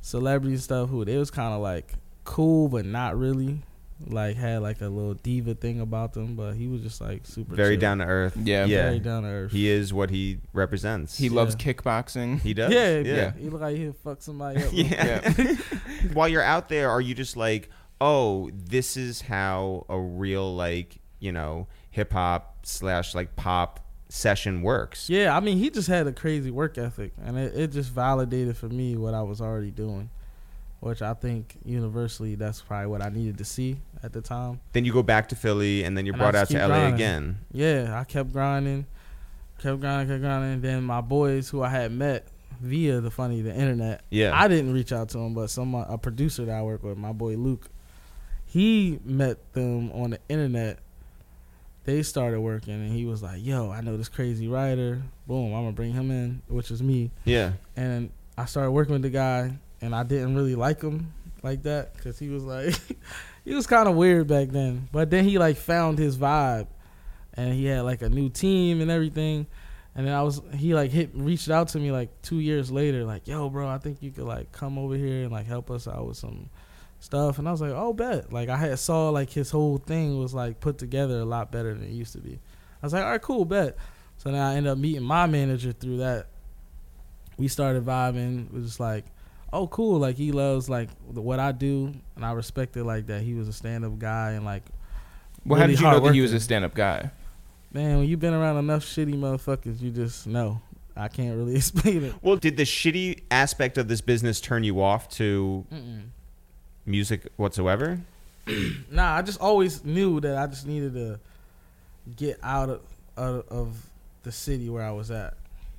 celebrity stuff who they was kind of like cool, but not really. Like had like a little diva thing about them, but he was just like super Very chill. down to earth. Yeah. Yeah. very down to earth. He is what he represents. He loves kickboxing. He does. yeah, Yeah. yeah, He look like he'll fuck somebody up. Yeah. Yeah. While you're out there, are you just like, oh, this is how a real like you know hip hop slash like pop session works? Yeah, I mean, he just had a crazy work ethic, and it, it just validated for me what I was already doing, which I think universally that's probably what I needed to see at the time. Then you go back to Philly, and then you're And brought out to LA grinding. again. Yeah, I kept grinding, kept grinding, kept grinding. Then my boys, who I had met via the funny the internet, Yeah. I didn't reach out to them, but some a producer that I work with, my boy Luke, he met them on the internet. They started working, and he was like, "Yo, I know this crazy writer. Boom, I'm gonna bring him in," which was me. yeah. And I started working with the guy, and I didn't really like him like that because he was like, he was kind of weird back then. But then he like found his vibe, and he had like a new team and everything. And then I was he like hit reached out to me like two years later, like, yo, bro, I think you could like come over here and like help us out with some stuff. And I was like, oh, bet. Like I had saw like his whole thing was like put together a lot better than it used to be. I was like, all right, cool, bet. So then I ended up meeting my manager through that. We started vibing. It was just like, oh, cool. Like he loves like the, what I do, and I respected like that. He was a stand up guy and like, Well, how did you know that he was a stand-up guy? man, when you've been around enough shitty motherfuckers, you just know. I can't really explain it. Well, did the shitty aspect of this business turn you off to Mm-mm. music whatsoever? Nah, I just always knew that I just needed to get out of out of the city where I was at,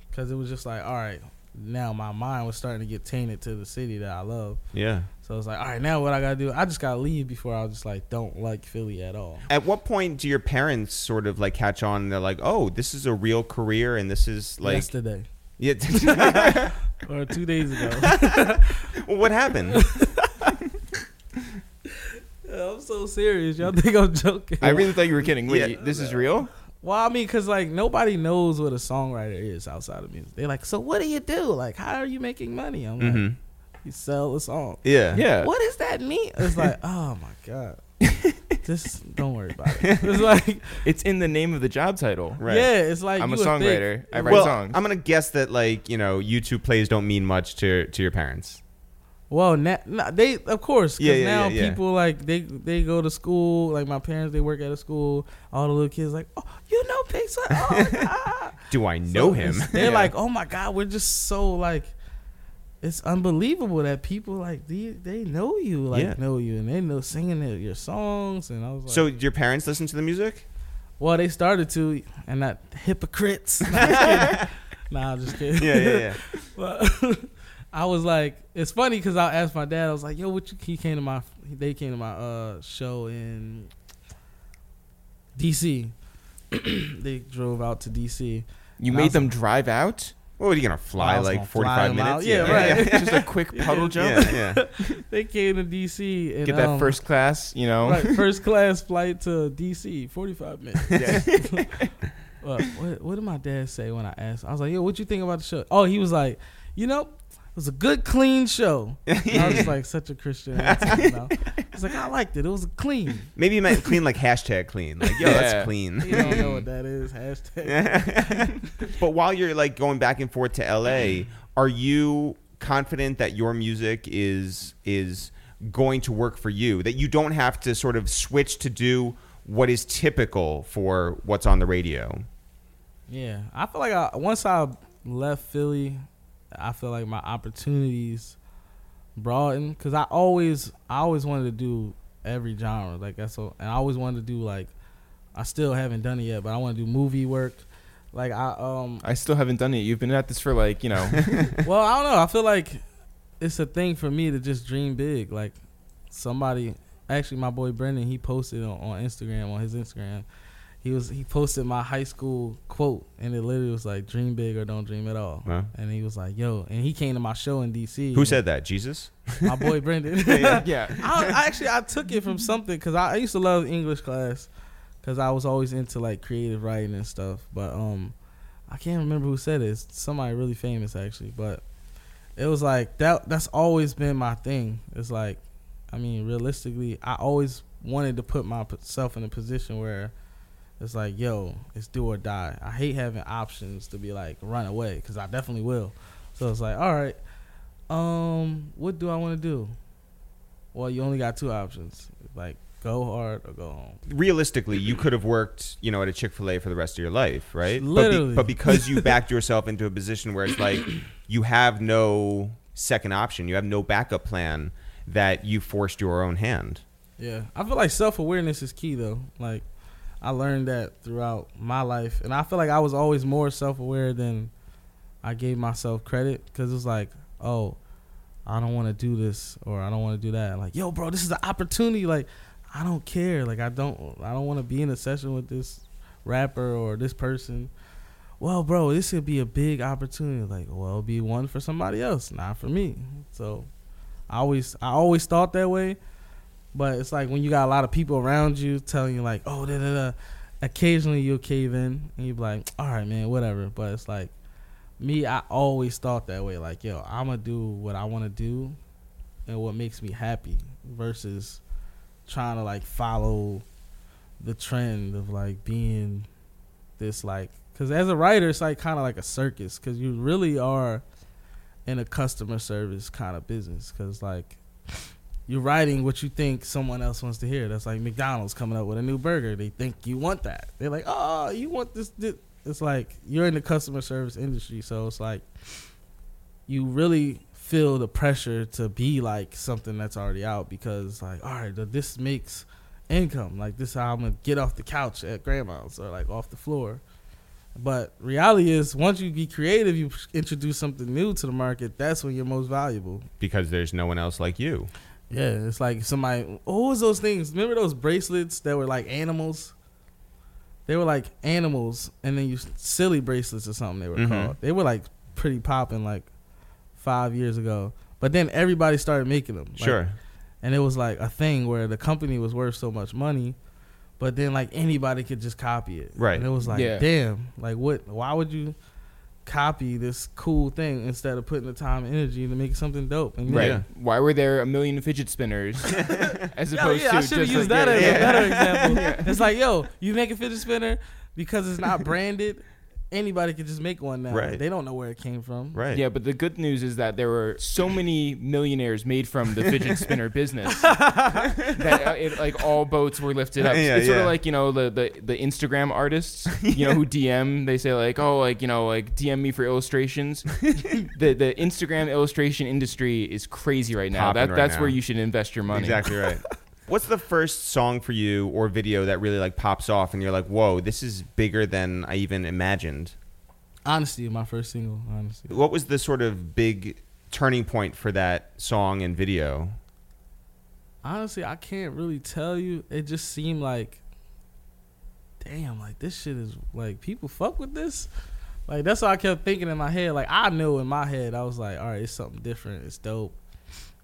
because it was just like, all right, now my mind was starting to get tainted to the city that I love. Yeah. So it's like, all right, now what I gotta do? I just gotta leave before I was just like, don't like Philly at all. At what point do your parents sort of like catch on? And they're like, "Oh, this is a real career, and this is like, Yesterday yeah." or two days ago. well, what happened? I'm so serious. Y'all think I'm joking? I really thought you were kidding. Wait, Yeah. this is real? Well, I mean, cause like nobody knows what a songwriter is outside of music. They're like, so what do you do? Like, how are you making money? I'm like, hmm you sell a song. Yeah. Yeah. What does that mean? It's like, oh my god. Just don't worry about it. It's like, It's in the name of the job title. Right. yeah, it's like I'm a you would think- songwriter. I write well, songs. I'm gonna guess that like you know YouTube plays don't mean much to to your parents. Well, they of course because Yeah, yeah, now yeah, people like they they go to school. Like my parents, they work at a school. All the little kids like, oh, you know Sweat? Oh. Do I know So him? They're like, oh my god, we're just so like, it's unbelievable that people like they they know you, like know you, and they know singing your songs. And I was like, so your parents listen to the music? well, they started to, and not hypocrites. Nah, I'm just kidding. Nah, I'm just kidding. Yeah, yeah, yeah. But I was like, it's funny because I asked my dad. I was like, "Yo, what?" You, he came to my, they came to my uh show in D.C. they drove out to D.C. you made them drive out? What are you gonna fly I was like gonna 45 fly 'em minutes? Yeah, right. Just a quick puddle jump. Yeah, yeah. They came to D.C. and Get that um, first class, you know. right, first class flight to D.C. Forty five minutes. Yeah. Uh, what, what did my dad say when I asked? I was like, "Yo, what you think about the show?" Oh, he was like, "You know, was a good, clean show." And I was like, such a Christian. answer, you like, "I liked it. It was clean." Maybe you meant clean like hashtag clean. Like, yo, Yeah. that's clean. You don't know what that is. Hashtag. but while you're like going back and forth to LA, are you confident that your music is is going to work for you? That you don't have to sort of switch to do what is typical for what's on the radio? Yeah, I feel like I, once I left Philly, I feel like my opportunities broadened because I always, I always wanted to do every genre. Like that's so, and I always wanted to do like, I still haven't done it yet, but I want to do movie work. Like I um, I still haven't done it. You've been at this for like you know. well I don't know. I feel like it's a thing for me to just dream big. Like somebody, actually my boy Brendan, he posted on, on Instagram on his Instagram. He was he posted my high school quote, and it literally was like "Dream big or don't dream at all." Huh? And he was like, "Yo," and he came to my show in DC. Who said that? Jesus? my boy Brendan? yeah. I, I actually I took it from something because I, I used to love English class because I was always into like creative writing and stuff. But um, I can't remember who said it. It's somebody really famous actually. But it was like that. That's always been my thing. It's like, I mean, realistically, I always wanted to put myself in a position where it's like, yo, it's do or die. I hate having options to be like run away because I definitely will. So it's like, all right, um, what do I want to do? Well, you only got two options, like go hard or go home. Realistically, you could have worked, you know, at a Chick Fil A for the rest of your life, right? Literally. But, be, but because you backed yourself into a position where it's like you have no second option, you have no backup plan, that you forced your own hand. Yeah, I feel like self awareness is key though. Like I learned that throughout my life, and I feel like I was always more self aware than I gave myself credit because it was like, oh, I don't want to do this or I don't want to do that. Like, yo, bro, this is an opportunity. Like, I don't care. Like, I don't, I don't want to be in a session with this rapper or this person. Well, bro, this could be a big opportunity. Like, well, be one for somebody else, not for me. So, I always, I always thought that way. But it's like when you got a lot of people around you telling you like, oh, da da da. Occasionally you'll cave in and you'll be like, all right, man, whatever. But it's like me, I always thought that way. Like, yo, I'm gonna do what I want to do and what makes me happy versus trying to like follow the trend of like being this like because as a writer it's like kind of like a circus because you really are in a customer service kind of business because like you're writing what you think someone else wants to hear. That's like McDonald's coming up with a new burger. They think you want that. They're like, oh, you want this, this. It's like you're in the customer service industry, so it's like you really feel the pressure to be like something that's already out because like, all right, this makes income. Like this, how I'm gonna get off the couch at grandma's or like off the floor. But reality is, once you be creative, you introduce something new to the market. That's when you're most valuable because there's no one else like you. Yeah, it's like somebody. What was those things? Remember those bracelets that were like animals? They were like animals, and then you silly bracelets or something. They were mm-hmm. called. They were like pretty popping like five years ago. But then everybody started making them. Like, sure. And it was like a thing where the company was worth so much money, but then like anybody could just copy it. Right. And it was like, yeah. damn, like what? Why would you? Copy this cool thing instead of putting the time and energy to make something dope. And right. Yeah. Why were there a million fidget spinners as opposed yeah, to I should have used like, that as a better example. It's like, yo, you make a fidget spinner because it's not branded anybody could just make one now. Right. They don't know where it came from. Right. Yeah, but the good news is that there were so many millionaires made from the fidget spinner business that uh, it, like all boats were lifted up. Yeah, it's sort of like you know the, the the Instagram artists, you know, who DM. They say like, oh, like you know, like DM me for illustrations. the the Instagram illustration industry is crazy right now. that, right that's now. where you should invest your money. Exactly right. What's the first song for you or video that really like pops off and you're like, whoa, this is bigger than I even imagined? Honesty, my first single. honestly. What was the sort of big turning point for that song and video? Honestly, I can't really tell you. It just seemed like, damn, like this shit is like people fuck with this. Like that's what I kept thinking in my head. Like I knew in my head, I was like, all right, it's something different. It's dope.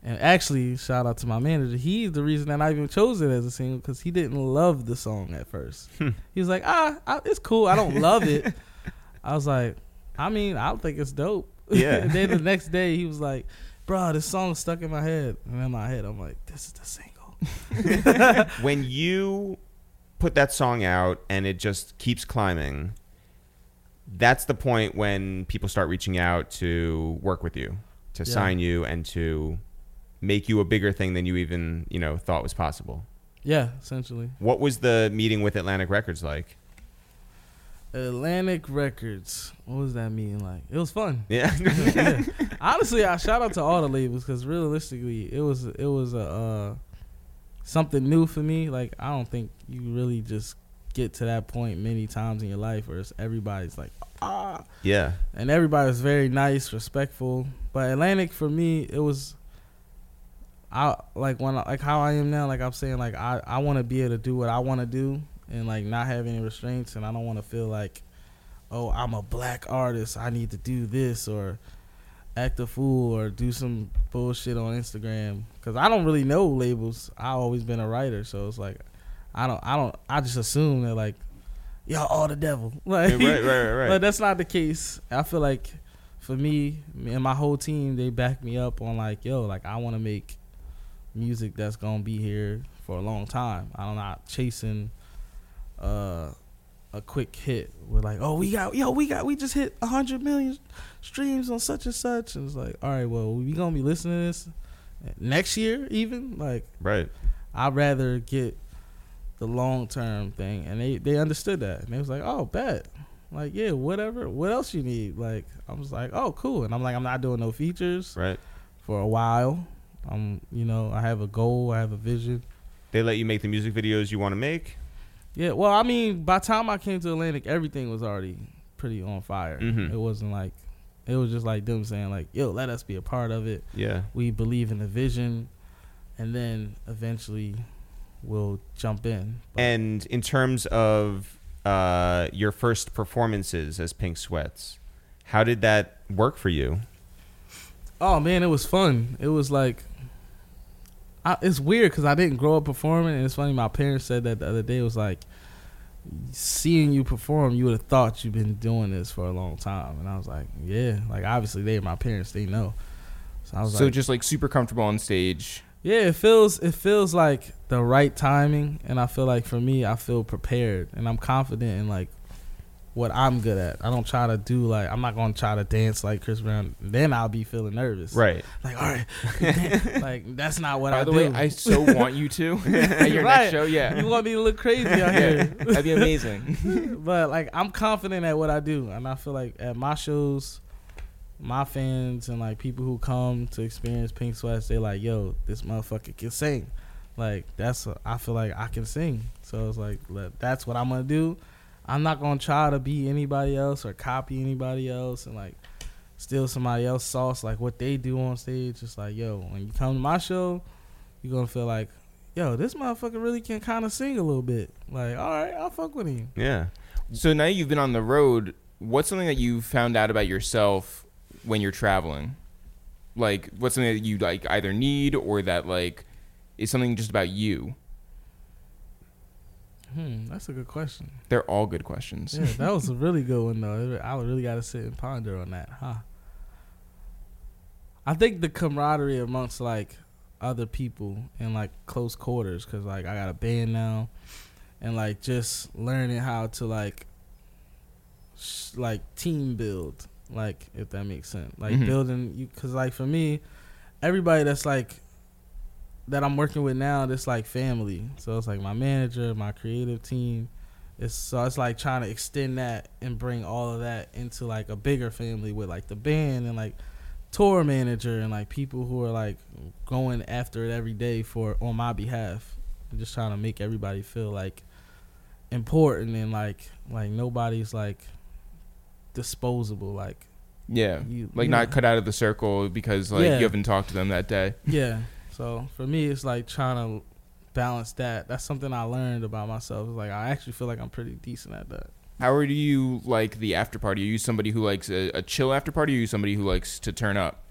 And actually, shout out to my manager. He's the reason that I even chose it as a single because he didn't love the song at first. Hmm. he was like, ah, I, it's cool. I don't love it. I was like, I mean, I think it's dope. Yeah. and then the next day, he was like, bro, this song stuck in my head. And in my head, I'm like, this is the single. when you put that song out and it just keeps climbing, that's the point when people start reaching out to work with you, to yeah. sign you, and to make you a bigger thing than you even you know thought was possible. Yeah, essentially. What was the meeting with Atlantic Records like? Atlantic Records. What was that meeting like? It was fun. Yeah. yeah. Honestly, I shout out to all the labels because realistically, it was it was a uh, something new for me. Like I don't think you really just get to that point many times in your life where it's everybody's like ah Yeah. and everybody was very nice, respectful. But Atlantic for me, it was I like when I, like how I am now. Like I'm saying, like I I want to be able to do what I want to do and like not have any restraints, and I don't want to feel like oh I'm a black artist, I need to do this or act a fool or do some bullshit on Instagram because I don't really know labels. I always been a writer, so it's like I don't I don't I just assume that like y'all all the devil like right, right, right, right. but that's not the case. I feel like for me and my whole team, they back me up on like, yo, like I want to make music that's gonna be here for a long time. I'm not chasing uh, a quick hit. We're like, oh, we got, yo, we got, we just hit hundred million streams on such and such, and it's like, all right, well, we gonna be listening to this next year, even like, right. I'd rather get the long term thing, and they they understood that, and they was like, oh, bet. Like yeah, whatever. What else you need? Like I was like, oh, cool. And I'm like, I'm not doing no features Right. for a while. I'm, you know, I have a goal, I have a vision. They let you make the music videos you want to make. Yeah, well, I mean, by the time I came to Atlantic, everything was already pretty on fire. Mhm. It wasn't like, it was just like them saying like, yo, let us be a part of it. Yeah. We believe in the vision, and then eventually we'll jump in. But- And in terms of uh, your first performances as Pink Sweats, how did that work for you? Oh man, it was fun. It was like, I, it's weird because I didn't grow up performing, and it's funny. My parents said that the other day. It was like, seeing you perform, you would have thought you've been doing this for a long time, and I was like, yeah. Like obviously, they my parents, they know. So I was So like, just like super comfortable on stage. yeah, it feels it feels like the right timing, and I feel like for me, I feel prepared, and I'm confident in like what I'm good at. I don't try to do like I'm not gonna try to dance like Chris Brown. Then I'll be feeling nervous. Right. Like, all right, like that's not what By I the do. way, I so want you to at your Right. next show. Yeah, you want me to look crazy out here, that'd be amazing. but like I'm confident at what I do, and I feel like at my shows, my fans and like people who come to experience Pink Sweats, they like, yo, this motherfucker can sing. Like that's a, I feel like I can sing, so it's like that's what I'm gonna do. I'm not gonna try to be anybody else or copy anybody else and like steal somebody else's sauce like what they do on stage. It's like, yo, when you come to my show, you're gonna feel like, yo, this motherfucker really can kind of sing a little bit. Like, all right, I'll fuck with him. Yeah. So now you've been on the road. What's something that you found out about yourself when you're traveling? Like, what's something that you like either need or that like is something just about you? Hmm, that's a good question. They're all good questions. Yeah, that was a really good one though. I really got to sit and ponder on that, huh? I think the camaraderie amongst like other people in like close quarters, cause like I got a band now, and like just learning how to like, sh- like team build, like if that makes sense, like Mhm. building you, cause like for me, everybody that's like that I'm working with now, that's like family. So it's like my manager, my creative team. It's so it's like trying to extend that and bring all of that into like a bigger family with like the band and like tour manager and like people who are like going after it every day for on my behalf. I'm just trying to make everybody feel like important and like like nobody's like disposable like Yeah. you Like you not know. cut out of the circle because like Yeah. you haven't talked to them that day. Yeah. So for me, it's like trying to balance that. That's something I learned about myself. It's like I actually feel like I'm pretty decent at that. How are you like the after party? Are you somebody who likes a, a chill after party? Or are you somebody who likes to turn up?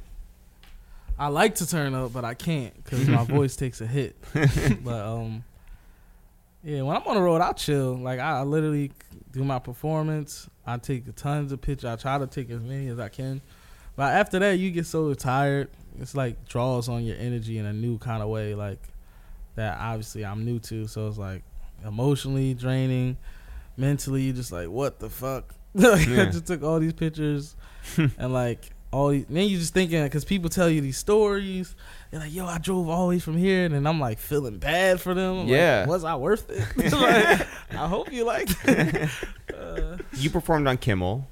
I like to turn up, but I can't because my voice takes a hit. but um, yeah, when I'm on the road, I chill. Like I, I literally do my performance. I take tons of pictures. I try to take as many as I can. But after that, you get so tired. It's like draws on your energy in a new kind of way. Like that, obviously, I'm new to. So it's like emotionally draining. Mentally, you just like, what the fuck? like, I just took all these pictures and like all these, then you just thinking because people tell you these stories. They're like, "Yo, I drove all the way from here," and then I'm like feeling bad for them. I'm like, Yeah. was I worth it? Like, I hope you liked it. Uh, You performed on Kimmel.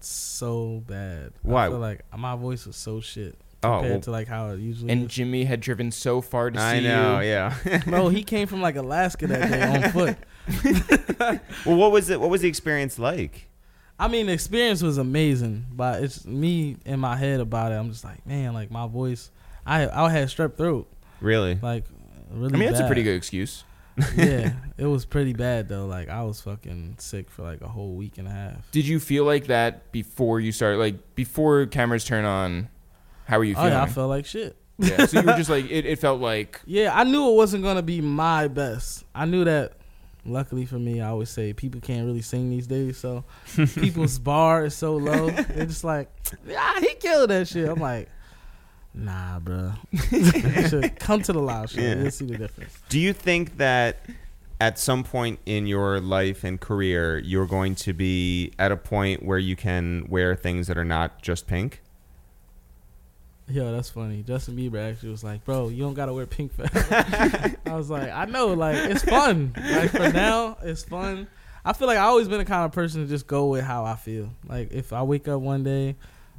so bad. Why? Like my voice was so shit. Oh, compared well- to like how it usually And is. Jimmy had driven so far to I see know, you. yeah. Bro, he came from like Alaska that day on foot. well, what was it? What was the experience like? I mean, the experience was amazing, but it's me in my head about it. I'm just like, man, like my voice. I I had strep throat, Really? like really. I mean, that's a pretty good excuse. yeah, it was pretty bad though. Like I was fucking sick for like a whole week and a half. Did you feel like that before you started? Like before cameras turn on, how were you Oh feeling? yeah, I felt like shit. Yeah, so you were just like it, it felt like Yeah, I knew it wasn't gonna be my best. I knew that. Luckily for me, I always say people can't really sing these days, so people's bar is so low. They're just like, yeah, he killed that shit. I'm like, nah, bro. Come to the live show. Yeah. You'll see the difference. Do you think that at some point in your life and career, you're going to be at a point where you can wear things that are not just pink? Yo, that's funny. Justin Bieber actually was like, "Bro, you don't gotta wear pink forever." I was like, "I know, like it's fun. Like for now, it's fun." I feel like I always been the kind of person to just go with how I feel. Like if I wake up one day,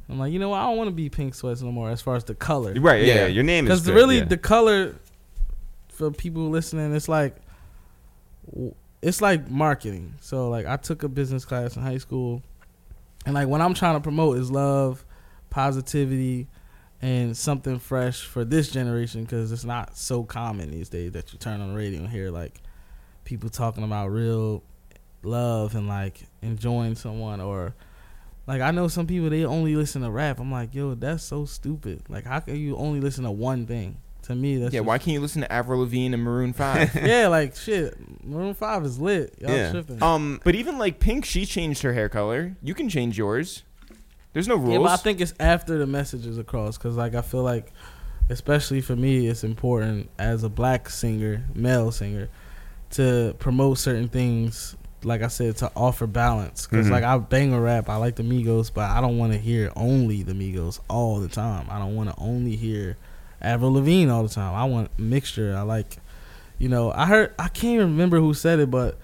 I'm like, you know what? I don't want to be pink sweats no more. As far as the color, Right. Yeah. Yeah. Your name is because really yeah. the color for people listening, it's like it's like marketing. So like I took a business class in high school, and like what I'm trying to promote is love, positivity, and something fresh for this generation because it's not so common these days that you turn on the radio and hear like people talking about real love and like enjoying someone or like I know some people they only listen to rap. I'm like, yo, that's so stupid. Like, how can you only listen to one thing? To me, that's yeah. just- Why can't you listen to Avril Lavigne and Maroon Five? yeah, like shit. Maroon Five is lit. Y'all yeah. tripping. Um. but even like Pink, she changed her hair color. You can change yours. There's no rules. Yeah, but I think it's after the message is across because, like, I feel like, especially for me, it's important as a black singer, male singer, to promote certain things. Like I said, to offer balance. Because, Mhm. like, I bang a rap, I like the Migos, but I don't want to hear only the Migos all the time. I don't want to only hear Avril Lavigne all the time. I want mixture. I like, you know, I heard, I can't remember who said it, but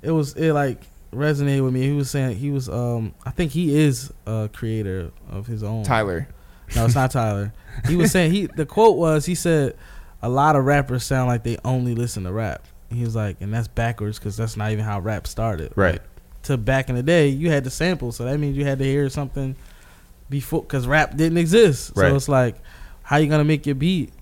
it was, it like, resonated with me. He was saying he was um I think he is a creator of his own. Tyler. No, it's not Tyler. He was saying he the quote was he said a lot of rappers sound like they only listen to rap. He was like, and that's backwards because that's not even how rap started. Right. Like, to back in the day, you had to sample, so that means you had to hear something before because rap didn't exist. Right. So it's like, how you gonna make your beat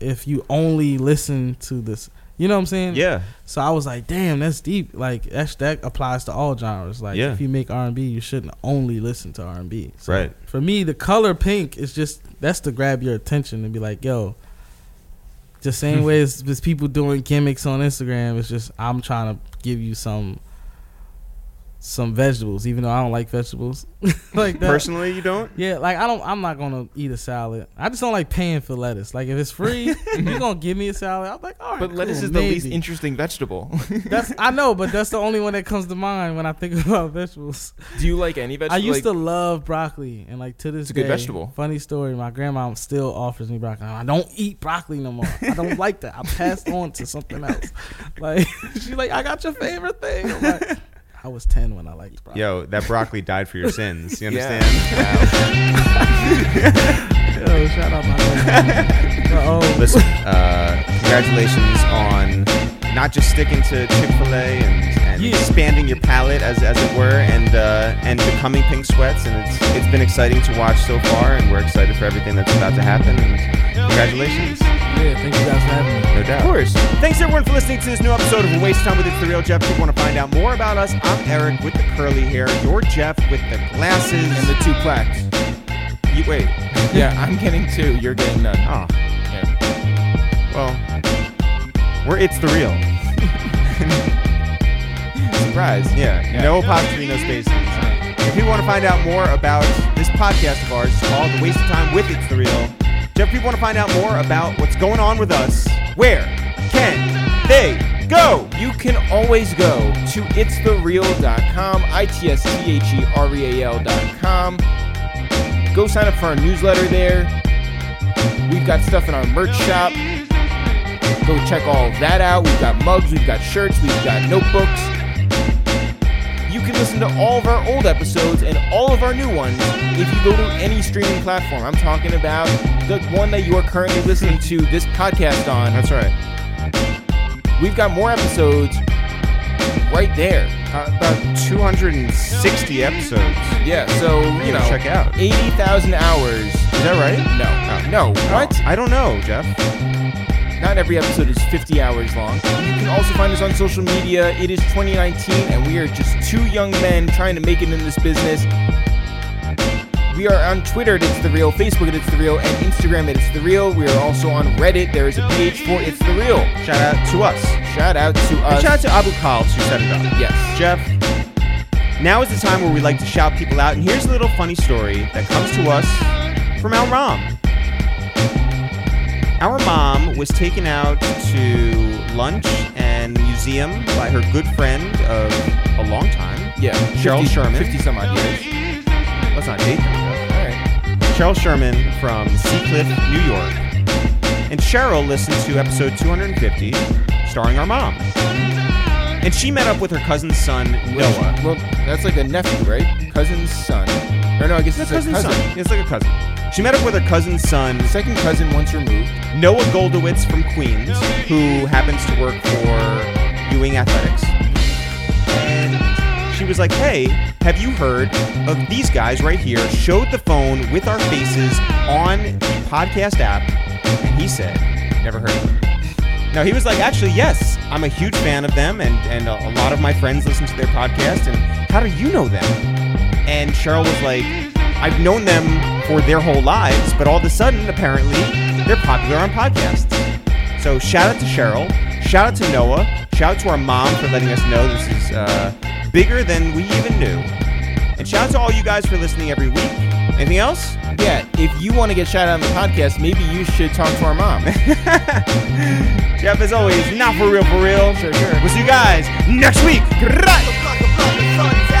if you only listen to this? You know what I'm saying? Yeah. So I was like, damn, that's deep. Like that's, that applies to all genres. Like Yeah. if you make R and B, you shouldn't only listen to R and B. Right. For me, the color pink is just that's to grab your attention and be like, yo. Just same way as, as people doing gimmicks on Instagram, it's just I'm trying to give you some some vegetables, even though I don't like vegetables. like that. Personally, you don't. Yeah, like I don't. I'm not gonna eat a salad. I just don't like paying for lettuce. Like if it's free, you're gonna give me a salad. I'm like, all right. But lettuce cool, is the least interesting vegetable. That's I know, but that's the only one that comes to mind when I think about vegetables. Do you like any vegetables? I used like, to love broccoli, and like to this It's a good vegetable. Funny story: my grandma still offers me broccoli. I don't eat broccoli no more. I don't like that. I passed on to something else. Like she's like, I got your favorite thing. I'm like, I was ten when I liked broccoli. Yo, that broccoli died for your sins. You Yeah. understand? Yo, shout out my grandma. But, oh, Listen, uh, congratulations on not just sticking to Chick Fil A and, and Yeah. expanding your palate, as, as it were, and uh, and becoming Pink Sweats. And it's it's been exciting to watch so far, and we're excited for everything that's about to happen. And congratulations, yeah, thank you guys for having me. no doubt. Of course. Thanks everyone for listening to this new episode of A Waste of Time with It's the Real Jeff. If you want to find out more about us, I'm Eric with the curly hair. You're Jeff with the glasses And the two plaques. You, wait. Yeah, I'm getting two. You're getting none. Oh, Yeah. well, we're It's the Real. Surprise. Yeah, Yeah. no apostrophe, no spaces. If you want to find out more about this podcast of ours, it's called The Waste of Time with It's the Real. Jeff, people want to find out more about what's going on with us. Where can they go? You can always go to itsthereal.com, I-T-S-T-H-E-R-E-A-L.com. Go sign up for our newsletter there. We've got stuff in our merch shop. Go check all that out. We've got mugs, we've got shirts, we've got notebooks. You can listen to all of our old episodes and all of our new ones if you go to any streaming platform. I'm talking about the one that you are currently listening to this podcast on. That's right. We've got more episodes right there. Uh, about 260 episodes. Yeah, so you know, check out. eighty thousand hours. Is that right? No, no, what? I don't know, Jeff. Not every episode is 50 hours long. You can also find us on social media. It is 2019, and we are just two young men trying to make it in this business. We are on Twitter at It's The Real, Facebook at It's The Real, and Instagram at It's The Real. We are also on Reddit. There is a page for It's The Real. Shout out to us. Shout out to And us. shout out to Abu Khals who set it up. yes. Jeff, now is the time where we like to shout people out, and here's a little funny story that comes to us from Al mom. Our mom was taken out to lunch and museum by her good friend of a long time. Yeah. Cheryl 50 Sherman. 50 some odd years. Let's not date them, All right. Cheryl Sherman from Seacliff, New York. And Cheryl listened to episode 250, starring our mom. And she met up with her cousin's son, Noah. Well, that's like a nephew, right? Cousin's son. Or no, I guess It's it's a a cousin's cousin. son. It's like a cousin. She met up with her cousin's son, Second cousin once removed. Noah Goldowitz from Queens, who happens to work for Ewing Athletics. And she was like, hey, have you heard of these guys right here? Showed the phone with our faces on the podcast app. And he said, never heard of them. No, he was like, actually, yes, I'm a huge fan of them, and, and a, a lot of my friends listen to their podcast. And how do you know them? And Cheryl was like, I've known them for their whole lives, but all of a sudden, apparently, they're popular on podcasts. So shout out to Cheryl, shout out to Noah, shout out to our mom for letting us know this is uh, bigger than we even knew. And shout out to all you guys for listening every week. Anything else? Yeah, if you want to get shout out on the podcast, maybe you should talk to our mom. Jeff, as always, not for real, for real. Sure, sure. We'll see you guys next week. Right. Like a private sun